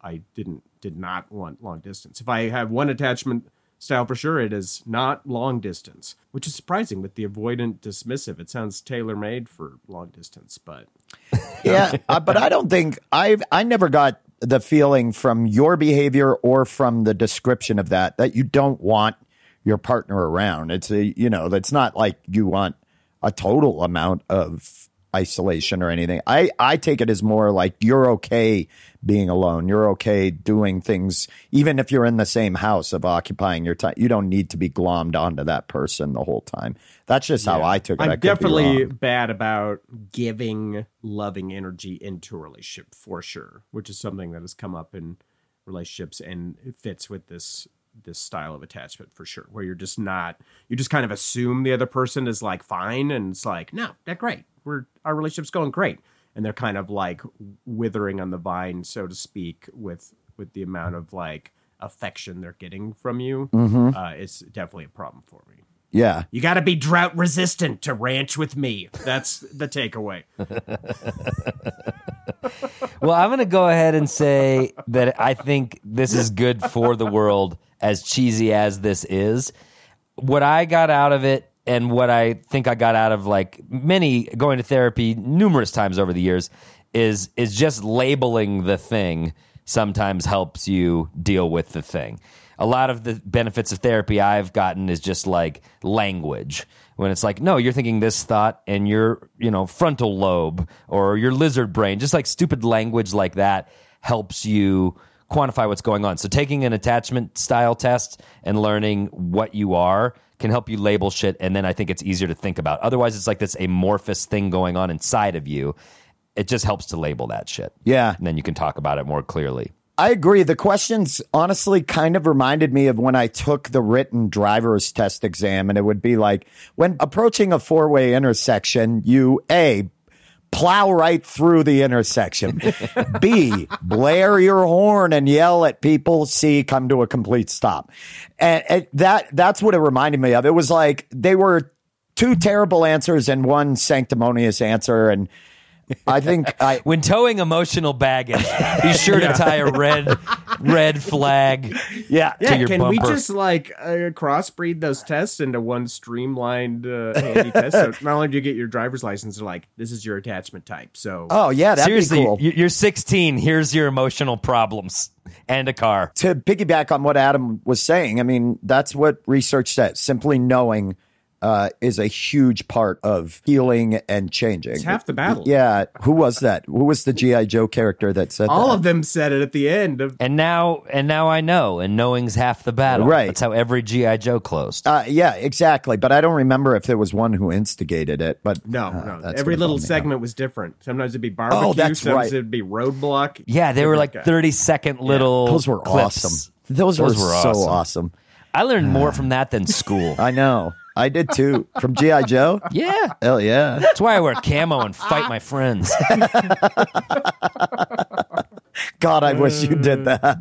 I didn't did not want long distance. If I have one attachment style for sure, it is not long distance, which is surprising with the avoidant dismissive. It sounds tailor made for long distance, but yeah, uh, but I don't think I've I never got the feeling from your behavior or from the description of that that you don't want your partner around. It's a you know, it's not like you want a total amount of isolation or anything. I I take it as more like you're okay being alone. You're okay doing things even if you're in the same house of occupying your time. You don't need to be glommed onto that person the whole time. That's just how I took it. I'm definitely bad about giving loving energy into a relationship for sure, which is something that has come up in relationships and it fits with this this style of attachment for sure, where you're just not you just kind of assume the other person is like fine and it's like, no, they're great. We're our relationship's going great. And they're kind of like withering on the vine, so to speak, with with the amount of like affection they're getting from you. Mm-hmm. Uh, it's definitely a problem for me. Yeah. You got to be drought resistant to ranch with me. That's the takeaway. Well, I'm going to go ahead and say that I think this is good for the world, as cheesy as this is. What I got out of it, and what I think I got out of like many going to therapy numerous times over the years, is is just labeling the thing sometimes helps you deal with the thing. A lot of the benefits of therapy I've gotten is just like language. When it's like, no, you're thinking this thought and your, you know, frontal lobe or your lizard brain, just like stupid language like that helps you quantify what's going on. So taking an attachment style test and learning what you are can help you label shit and then I think it's easier to think about. Otherwise it's like this amorphous thing going on inside of you. It just helps to label that shit. Yeah. And then you can talk about it more clearly. I agree. The questions honestly kind of reminded me of when I took the written driver's test exam, and it would be like when approaching a four way intersection, you A, plow right through the intersection, B, blare your horn and yell at people, C, come to a complete stop. And, and that that's what it reminded me of. It was like they were two terrible answers and one sanctimonious answer. And I think I, When towing emotional baggage, be sure to tie a red red flag. yeah, Yeah, your can we just like uh, crossbreed those tests into one streamlined uh, handy test? So not only do you get your driver's license, they're like, this is your attachment type. So Oh yeah, that'd Seriously, be cool. you're 16. Here's your emotional problems and a car. to piggyback on what Adam was saying, I mean, that's what research says. Simply knowing uh, is a huge part of healing and changing. It's half the battle. Yeah. Who was that? Who was the G.I. Joe character that said all that? of them said it at the end of And now, and now I know, and knowing's half the battle. Right. That's how every GI Joe closed. Uh, yeah, exactly. But I don't remember if there was one who instigated it. But no, uh, no. that's Every little bum me out. segment was different. Sometimes it'd be barbecue. Oh, that's sometimes right. it'd be roadblock. yeah, they were like Different guy. 30 second little. Those were clips. awesome. Those, Those were, were so awesome. awesome. I learned more from that than school. I know. I did too. From G.I. Joe? Yeah. Hell yeah. That's why I wear camo and fight my friends. God, I wish you did that.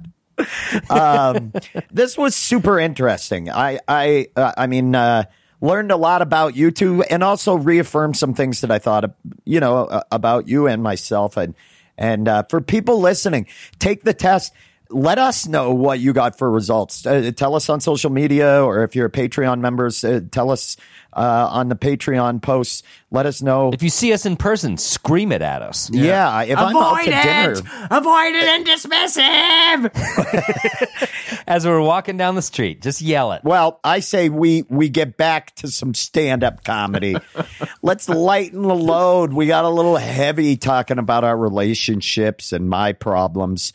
um, this was super interesting. I, I, uh, I mean, uh, learned a lot about you too, and also reaffirmed some things that I thought, you know, uh, about you and myself. And and uh, for people listening, take the test. Let us know what you got for results. Uh, tell us on social media, or if you're a Patreon members, uh, tell us uh, on the Patreon posts. Let us know. If you see us in person, scream it at us. yeah, if I'm out to dinner. Avoidant and dismissive. As we're walking down the street, just yell it. Well, I say we we get back to some stand up comedy. Let's lighten the load. We got a little heavy talking about our relationships and my problems.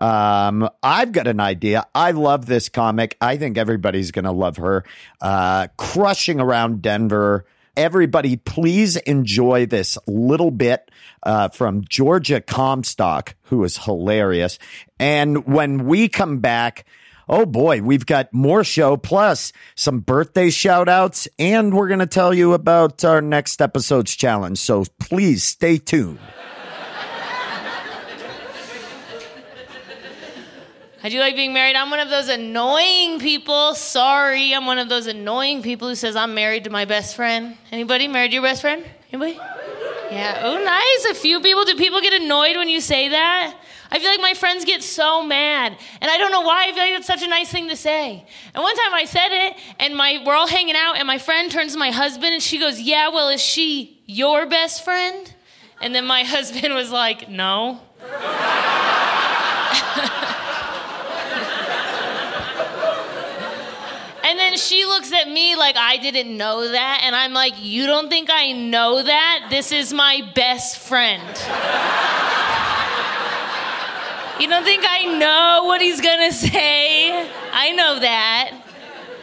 Um, I've got an idea. I love this comic. I think everybody's going to love her. Uh, crushing around Denver. Everybody, please enjoy this little bit uh, from Georgia Comstock, who is hilarious. And when we come back, oh boy, we've got more show plus some birthday shout outs, and we're going to tell you about our next episode's challenge. So please stay tuned. I do like being married. I'm one of those annoying people. Sorry, I'm one of those annoying people who says I'm married to my best friend. Anybody married your best friend? Anybody? Yeah. Oh, nice. A few people. Do people get annoyed when you say that? I feel like my friends get so mad, and I don't know why. I feel like that's such a nice thing to say. And one time I said it, and my we're all hanging out, and my friend turns to my husband, and she goes, "Yeah, well, is she your best friend?" And then my husband was like, "No." And then she looks at me like I didn't know that. And I'm like, You don't think I know that? This is my best friend. you don't think I know what he's gonna say? I know that.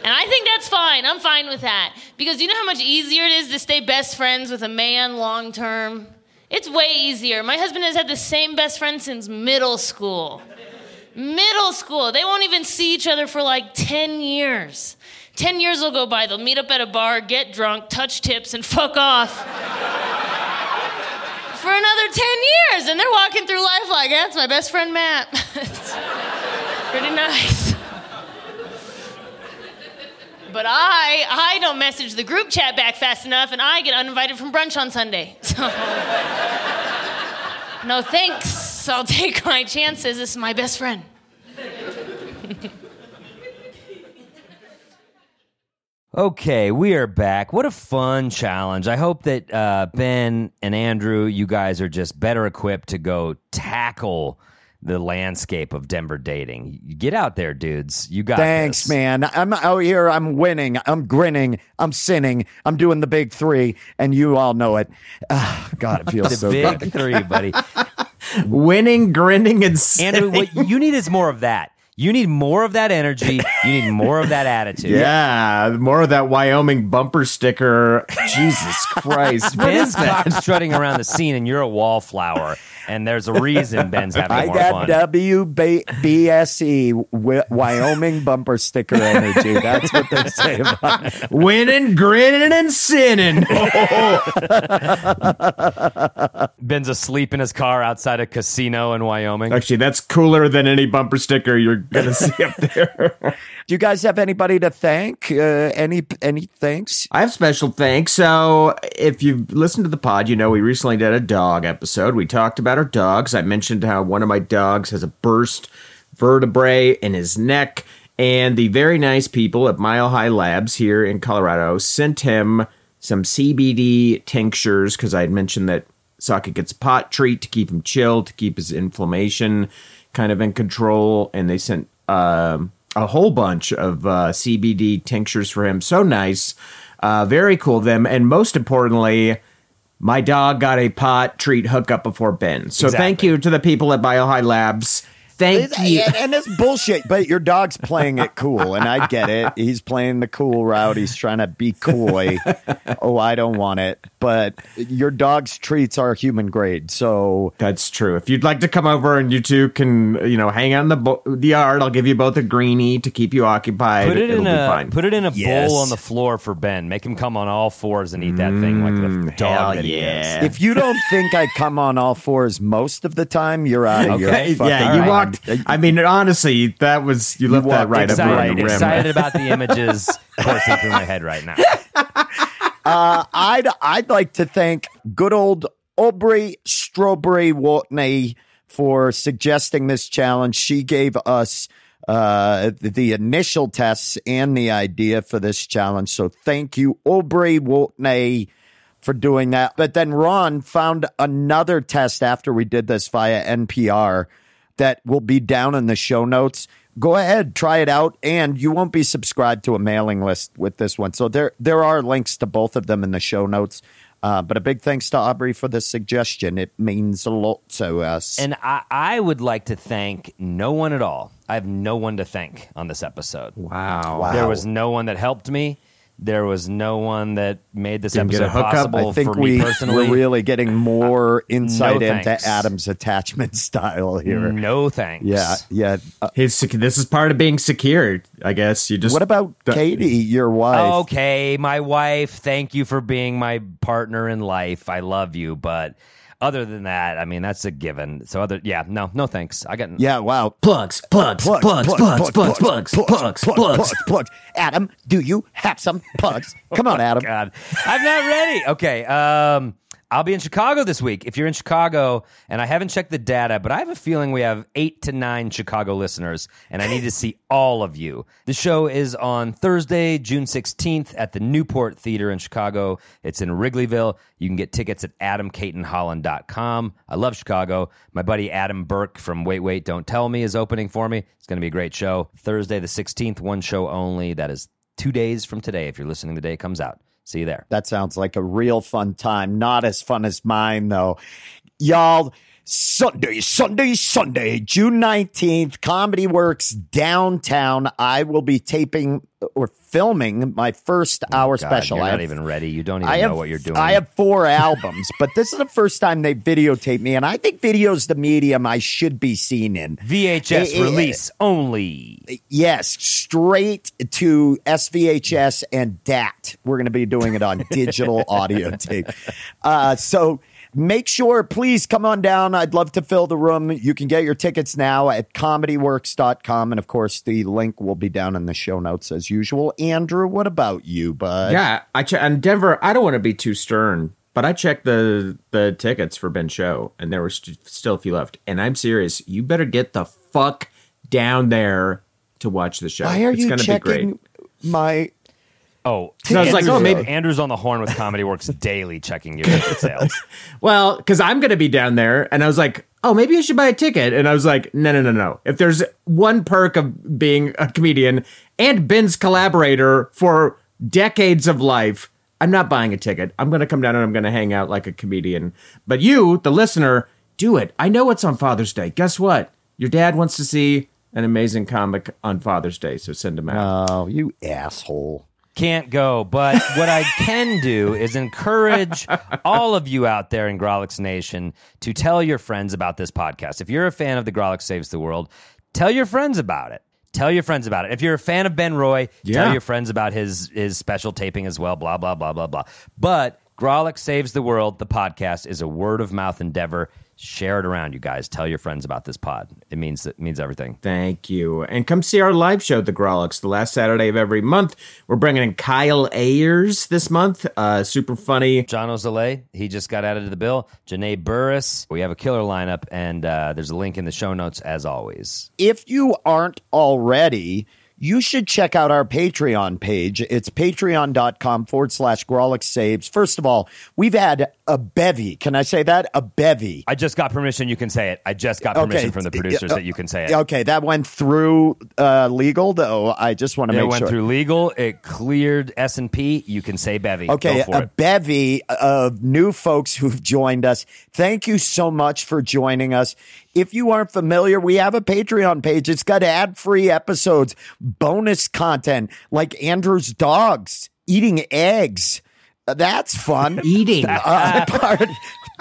And I think that's fine. I'm fine with that. Because you know how much easier it is to stay best friends with a man long term? It's way easier. My husband has had the same best friend since middle school. Middle school. They won't even see each other for like 10 years. 10 years will go by. They'll meet up at a bar, get drunk, touch tips, and fuck off. for another 10 years. And they're walking through life like, that's my best friend Matt. pretty nice. But I, I don't message the group chat back fast enough, and I get uninvited from brunch on Sunday. So, no thanks. I'll take my chances. This is my best friend. Okay, we are back. What a fun challenge. I hope that uh, Ben and Andrew, you guys are just better equipped to go tackle the landscape of Denver dating. Get out there, dudes. You got Thanks, this. man. I'm out here. I'm winning. I'm grinning. I'm sinning. I'm doing the big three, and you all know it. Ah, God, it feels The so big good. three, buddy. Winning, grinning, and Andrew, what you need is more of that. You need more of that energy. You need more of that attitude. Yeah, more of that Wyoming bumper sticker. Jesus Christ. What Ben's that? cock strutting around the scene, and you're a wallflower. And there's a reason Ben's having I more got. WBSE Wyoming bumper sticker energy. That's what they say about. Winning, grinning, and sinning. Ben's asleep in his car outside a casino in Wyoming. Actually, that's cooler than any bumper sticker you're gonna see up there. Do you guys have anybody to thank? Uh, any any thanks? I have special thanks. So, if you've listened to the pod, you know we recently did a dog episode. We talked about dogs. I mentioned how one of my dogs has a burst vertebrae in his neck, and the very nice people at Mile High Labs here in Colorado sent him some CBD tinctures because I had mentioned that Sokka gets a pot treat to keep him chilled, to keep his inflammation kind of in control, and they sent. um a whole bunch of uh, CBD tinctures for him. So nice. Uh, very cool of them. And most importantly, my dog got a pot treat hookup before Ben. So thank you to the people at Mile High Labs. Thank you. And, and it's bullshit, but your dog's playing it cool, and I get it. He's playing the cool route. He's trying to be coy. Oh, I don't want it. but your dog's treats are human grade. So That's true. If you'd like to come over and you two can, you know, hang out in the bo- the yard, I'll give you both a greenie to keep you occupied. Put it It'll in be a fine. put it in a Yes. bowl on the floor for Ben. Make him come on all fours and eat that thing like the mm, dog hell that he yeah. is. if you don't think I come on all fours most of the time, you're out of your Okay. fucking yeah, you mind. Walked. I mean, honestly, that was you left that right up excited, around the rim. excited about the images coursing through my head right now. Uh, I'd I'd like to thank good old Aubrey Strawberry Watney for suggesting this challenge. She gave us uh, the, the initial tests and the idea for this challenge. So thank you, Aubrey Watney, for doing that. But then Ron found another test after we did this via NPR that will be down in the show notes. Go ahead, try it out, and you won't be subscribed to a mailing list with this one. So there, there are links to both of them in the show notes. Uh, but a big thanks to Aubrey for the suggestion. It means a lot to us. And I, I would like to thank no one at all. I have no one to thank on this episode. Wow. Wow. There was no one that helped me. There was no one that made this Didn't episode possible I think for we, me personally. we're really getting more insight into thanks. Adam's attachment style here. no thanks. Yeah, yeah. Uh, His sec- this is part of being secured, I guess. You just what about the- Katie, your wife? Okay, my wife, thank you for being my partner in life. I love you, but other than that, I mean, that's a given. So other yeah, no, no thanks. I got Yeah, wow. Plugs, plugs, plugs, plugs, plugs, plugs, plugs, plugs, plugs. plugs. Adam, do you have some plugs? Come on, Adam. God, I'm not ready. Okay, um, I'll be in Chicago this week. If you're in Chicago, and I haven't checked the data, but I have a feeling we have eight to nine Chicago listeners, and I need to see all of you. The show is on Thursday, June 16th at the Newport Theater in Chicago. It's in Wrigleyville. You can get tickets at adamcaytonholland.com. I love Chicago. My buddy Adam Burke from Wait Wait Don't Tell Me is opening for me. It's going to be a great show. Thursday the 16th, one show only. That is two days from today if you're listening the day it comes out. See you there. That sounds like a real fun time. Not as fun as mine, though. Y'all, Sunday, Sunday, Sunday, June 19th, Comedy Works downtown. I will be taping or filming my first hour Oh, God, special. You're I not have- even ready. You don't even have, know what you're doing. I have four albums, but this is the first time they videotaped me, and I think video's the medium I should be seen in. VHS Eh, eh, release only. Yes, straight to SVHS and DAT. We're going to be doing it on digital audio tape. Uh, so make sure, please come on down. I'd love to fill the room. You can get your tickets now at comedyworks.com. And of course, the link will be down in the show notes as usual. Andrew, what about you, bud? Yeah, I che- and Denver. I don't want to be too stern, but I checked the the tickets for Ben show, and there were st- still a few left. And I'm serious. You better get the fuck down there to watch the show. Why are it's you gonna be great. checking my. Oh, So I was like, Andrew's- oh, maybe- Andrew's on the horn with Comedy Works daily checking your ticket sales. Well, because I'm going to be down there, and I was like, oh, maybe I should buy a ticket. And I was like, no, no, no, no. If there's one perk of being a comedian and Ben's collaborator for decades of life, I'm not buying a ticket. I'm going to come down and I'm going to hang out like a comedian. But you, the listener, do it. I know it's on Father's Day. Guess what? Your dad wants to see an amazing comic on Father's Day, so send him out. Oh, you asshole. Can't go, but what I can do is encourage all of you out there in Grawlix Nation to tell your friends about this podcast. If you're a fan of the Grawlix Saves the World, tell your friends about it. Tell your friends about it. If you're a fan of Ben Roy, tell your friends about his his special taping as well. Blah blah blah blah blah. But Grawlix Saves the World, the podcast, is a word of mouth endeavor. Share it around, you guys. Tell your friends about this pod. It means it means everything. Thank you. And come see our live show, The Grawlix, the last Saturday of every month. We're bringing in Kyle Ayers this month. Uh, super funny. John Ozale, he just got added to the bill. Janae Burris. We have a killer lineup, and uh, there's a link in the show notes as always. if you aren't already, you should check out our Patreon page. It's patreon.com forward slash Grawlix Saves. First of all, we've had a bevy. Can I say that? A bevy. I just got permission. You can say it. I just got permission from the producers that you can say it. Okay, that went through uh, legal, though. I just want to make sure. It went through legal. It cleared S and P. You can say bevy. Okay, Go for a it. bevy of new folks who've joined us. Thank you so much for joining us. If you aren't familiar, we have a Patreon page. It's got ad free episodes, bonus content like Andrew's dogs eating eggs. That's fun. Eating. Uh, part-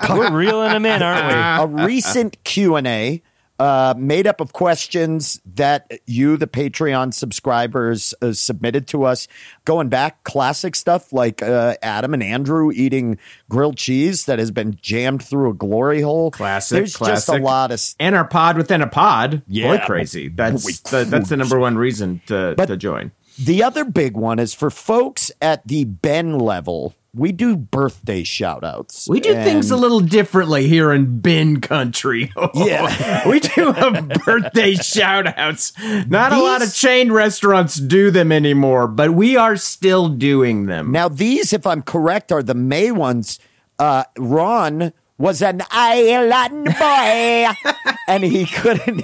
We're reeling them in, aren't we? a recent q&a uh, made up of questions that you the patreon subscribers uh, submitted to us going back classic stuff like uh, adam and andrew eating grilled cheese that has been jammed through a glory hole Classic, there's just a lot of s- and our pod within a pod. Yeah. Boy, crazy. That's the, that's the number one reason to, But- to join. the other big one is for folks at the ben level we do birthday shout outs We do things a little differently here in bin country. Yeah. we do a birthday shout outs. Not a lot of chain restaurants do them anymore, but we are still doing them. Now, these, if I'm correct, are the May ones. Uh, Ron was an island boy, and he couldn't.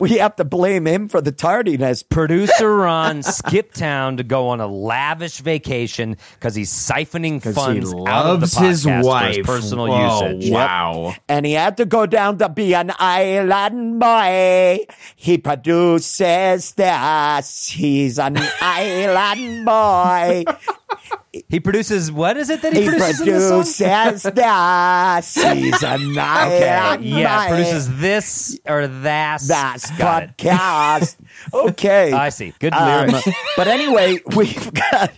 We have to blame him for the tardiness. Producer Ron skipped town to go on a lavish vacation because he's siphoning funds he out of the loves his podcast for wife. his personal Whoa, usage. Wow. And he had to go down to be an island boy. He produces this. He's an island boy. He produces what is it that he, He produces song? produces this. He's an island Yeah, produces this or that. That's podcast. okay. I see. Good Um, lyrics. but anyway, we've got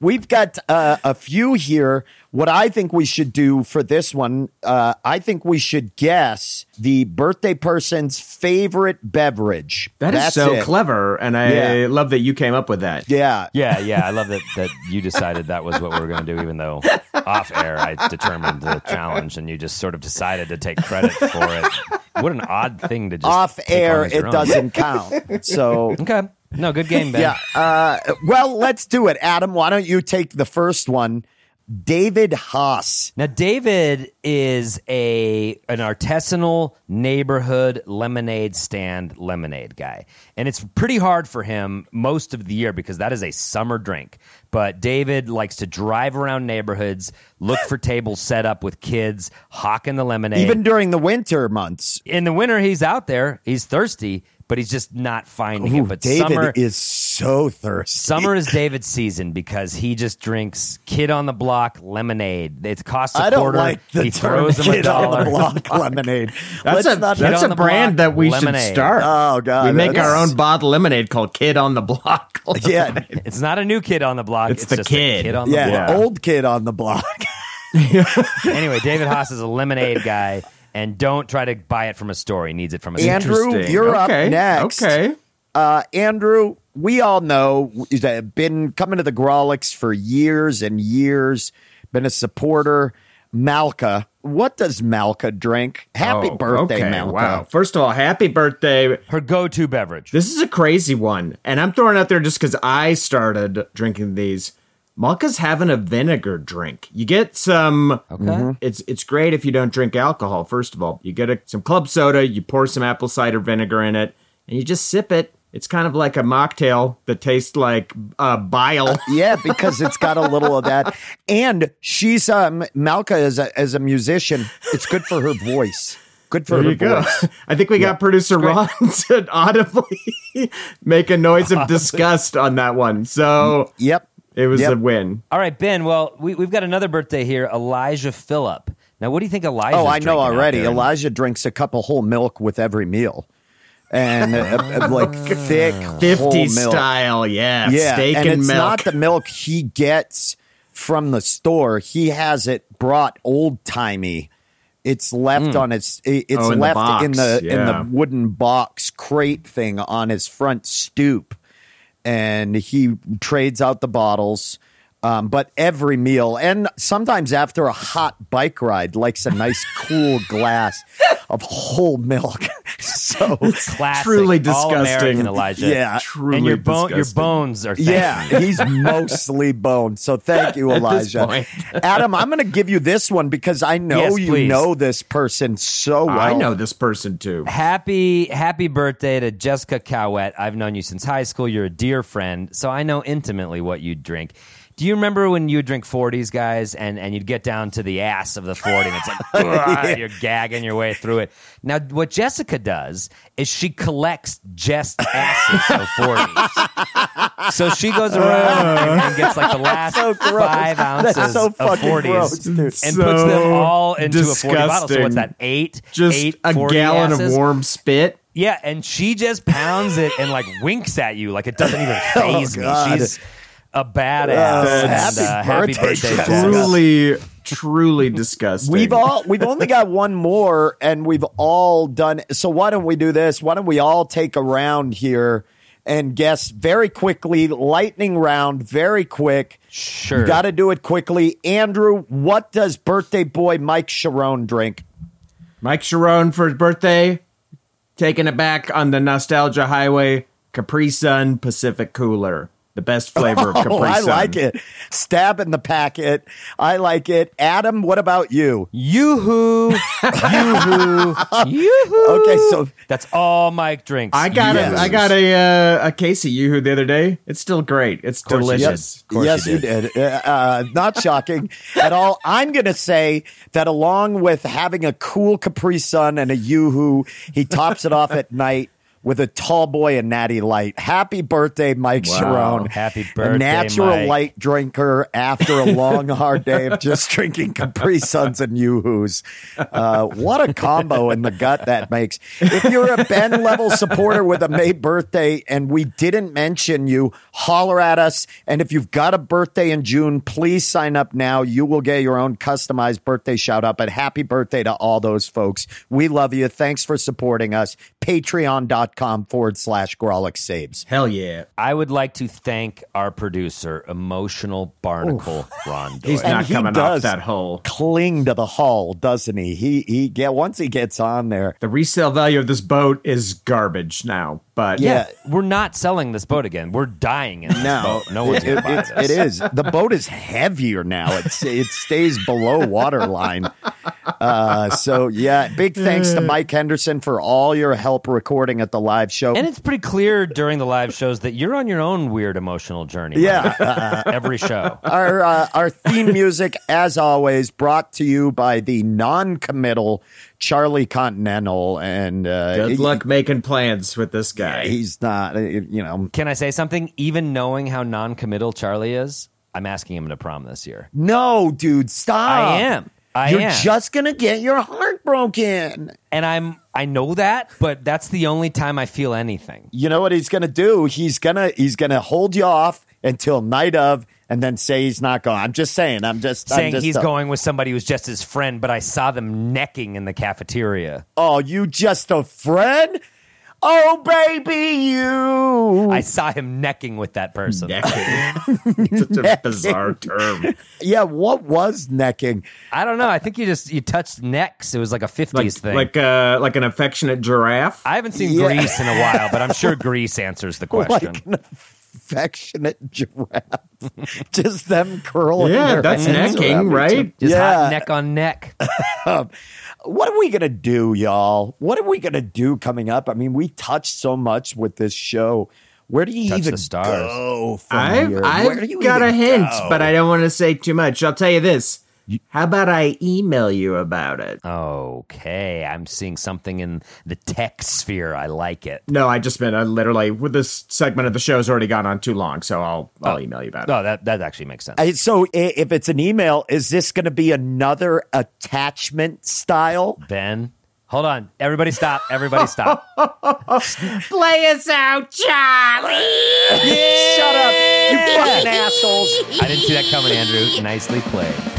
we've got uh, a few here. What I think we should do for this one, uh, I think we should guess the birthday person's favorite beverage. That is That's so it. clever, and I Yeah. love that you came up with that. Yeah. Yeah, yeah. I love that that you decided that was what we were going to do, even though off air I determined the challenge, and you just sort of decided to take credit for it. What an odd thing to just Off air, it own. doesn't count. So. Okay, no, good game, Ben. Yeah. Uh, well, let's do it. Adam, why don't you take the first one? David Haas. Now, David is a an artisanal neighborhood lemonade stand lemonade guy, and it's pretty hard for him most of the year because that is a summer drink. But David likes to drive around neighborhoods, look for tables set up with kids, hawking the lemonade. Even during the winter months. in the winter, he's out there, he's thirsty, but he's just not finding Ooh, it. But David summer is so thirsty. Summer is David's season because he just drinks kid on the block lemonade. It costs a I don't quarter. like the he term throws him a kid on dollar. the block lemonade. That's Let's a not- that's a brand block that we lemonade. should start. Oh, God, we make our own bottled lemonade called Kid on the Block. yeah, It's not a new kid on the block. It's It's, the just kid. A kid on the yeah, block. old kid on the block. Anyway, David Haas is a lemonade guy, and don't try to buy it from a store. He needs it from a Andrew, Interesting. you're okay. up next. Okay. Uh, Andrew, we all know he's uh, been coming to the Grawlix for years and years, been a supporter. Malka, what does Malka drink? Happy Oh, birthday, okay. Malka. Wow. First of all, happy birthday. Her go-to beverage. This is a crazy one. And I'm throwing it out there just because I started drinking these. Malka's having a vinegar drink. You get some. Okay. It's it's great if you don't drink alcohol. First of all, you get a, some club soda, you pour some apple cider vinegar in it, and you just sip it. It's kind of like a mocktail that tastes like uh, bile. Yeah, because it's got a little of that, and she's um Malka as a as a musician. It's good for her voice. Good for There her you go. voice. I think we got producer Ron to audibly make a noise of disgust on that one. So Yep. It was Yep. a win. All right, Ben. Well, we, we've got another birthday here, Elijah Phillip. Now, what do you think Elijah? Oh, I know already. Elijah drinks a cup of whole milk with every meal, and uh, uh, like thick whole 50 milk. style, yeah. Yeah, Steak and and, it's milk. not the milk he gets from the store. He has it brought old timey. It's left on its. It's. Oh, in the left in box, the in the wooden box crate thing on his front stoop, and he trades out the bottles. Um, but every meal, and sometimes after a hot bike ride, likes a nice cool glass of whole milk. so Classic, Truly all American disgusting. Elijah. Yeah. Truly and your bone, your bones are. thanking Yeah, you. he's mostly boned. So thank you, Elijah. Adam, I'm going to give you this one because I know Yes, you please. know this person so well. I know this person too. Happy happy birthday to Jessica Cowett. I've known you since high school. You're a dear friend, so I know intimately what you drink. Do you remember when you would drink 40s, guys, and, and you'd get down to the ass of the 40 and it's like, "Ugh," you're gagging your way through it. Now, what Jessica does is she collects just asses of 40s. So she goes around uh. and, and gets like the last so gross. five ounces That's so of fucking 40s gross, mm. dude. and So puts them all into a 40 bottle. So what's that? Eight? Just eight a 40 gallon asses? of warm spit. Yeah, and she just pounds it and like winks at you like it doesn't even oh, phase me. She's a badass. And, happy uh, happy birthday, birthday, Jess. Truly, truly disgusting. We've all we've only got one more, and we've all done. So why don't we do this? Why don't we all take a round here and guess very quickly, lightning round, very quick. Sure. You got to do it quickly. Andrew, what does birthday boy Mike Sharon drink? Mike Sharon for his birthday, taking it back on the nostalgia highway. Capri Sun Pacific Cooler, the best flavor of Capri Oh, I like it. Stab in the packet. I like it. Adam, what about you? Yoo-hoo. Yoo-hoo. Yoo-hoo. Okay, so That's all Mike drinks. I got Yes. a I got a uh, a case of YooHoo the other day. It's still great. It's course you did. delicious. course yes, you you did. Uh, uh, not shocking at all. I'm going to say that along with having a cool Capri Sun and a Yoo-Hoo, he tops it off at night with a tall boy and natty light. Happy birthday, Mike Wow. Sharon. Happy A natural Mike. light drinker after a long, hard day of just drinking Capri Suns and Yoo-Hoos. Uh, what a combo in the gut that makes. If you're a Ben level supporter with a May birthday and we didn't mention you, holler at us. And if you've got a birthday in June, please sign up now. You will get your own customized birthday shout out. But happy birthday to all those folks. We love you. Thanks for supporting us. Patreon.com forward slash Grolic Saves. Hell yeah. I would like to thank our producer, emotional barnacle Ron Doyle. He's And not he coming does. off that hole. Cling to the hull, doesn't he? He he get once he gets on there. The resale value of this boat is garbage now, but Yeah. We're not selling this boat again. We're dying in this No, boat. No one's it, going to buy this. it is. The boat is heavier now. It's it stays below waterline. Uh, so yeah, big thanks to Mike Henderson for all your help recording at the live show. And it's pretty clear during the live shows that you're on your own weird emotional journey. Yeah. Mike. every show. our uh, our theme music, as always, brought to you by the non-committal Charlie Continental, and uh, good he- luck making plans with this guy. He's not, uh, you know. Can I say something? Even knowing how non-committal Charlie is, I'm asking him to prom this year. No, dude, stop. I am. I You're am. just gonna get your heart broken. and I'm. I know that, but that's the only time I feel anything. You know what he's gonna do? He's gonna he's gonna hold you off until night of, and then say he's not going. I'm just saying. I'm just I'm Saying just, he's uh, going with somebody who's just his friend, but I saw them necking in the cafeteria. Oh, you just a friend? Oh, baby, you. I saw him necking with that person. Necking. Such a bizarre term. yeah. What was necking? I don't know. I think you just you touched necks. It was like a 50s Like thing. like uh like an affectionate giraffe. I haven't seen Yeah. Grease in a while, but I'm sure Grease answers the question. Like an affectionate giraffe. just them curling. yeah, their that's hands necking, right? Just Yeah. hot neck on neck. Um, what are we gonna do, y'all? What are we gonna do coming up? I mean, we touched so much with this show. Where do you Touch even the stars. go from I've here? I've got a hint, go? but I don't want to say too much. I'll tell you this. How about I email you about it? Okay, I'm seeing something in the tech sphere. I like it. No, I just meant I literally with this segment of the show has already gone on too long, so I'll I'll oh. email you about it. No, that that actually makes sense. I- so, if it's an email, is this going to be another attachment style? Ben, hold on. Everybody stop. Everybody stop. Play us out, Charlie. Shut up, you fucking assholes! I didn't see that coming, Andrew. Nicely played.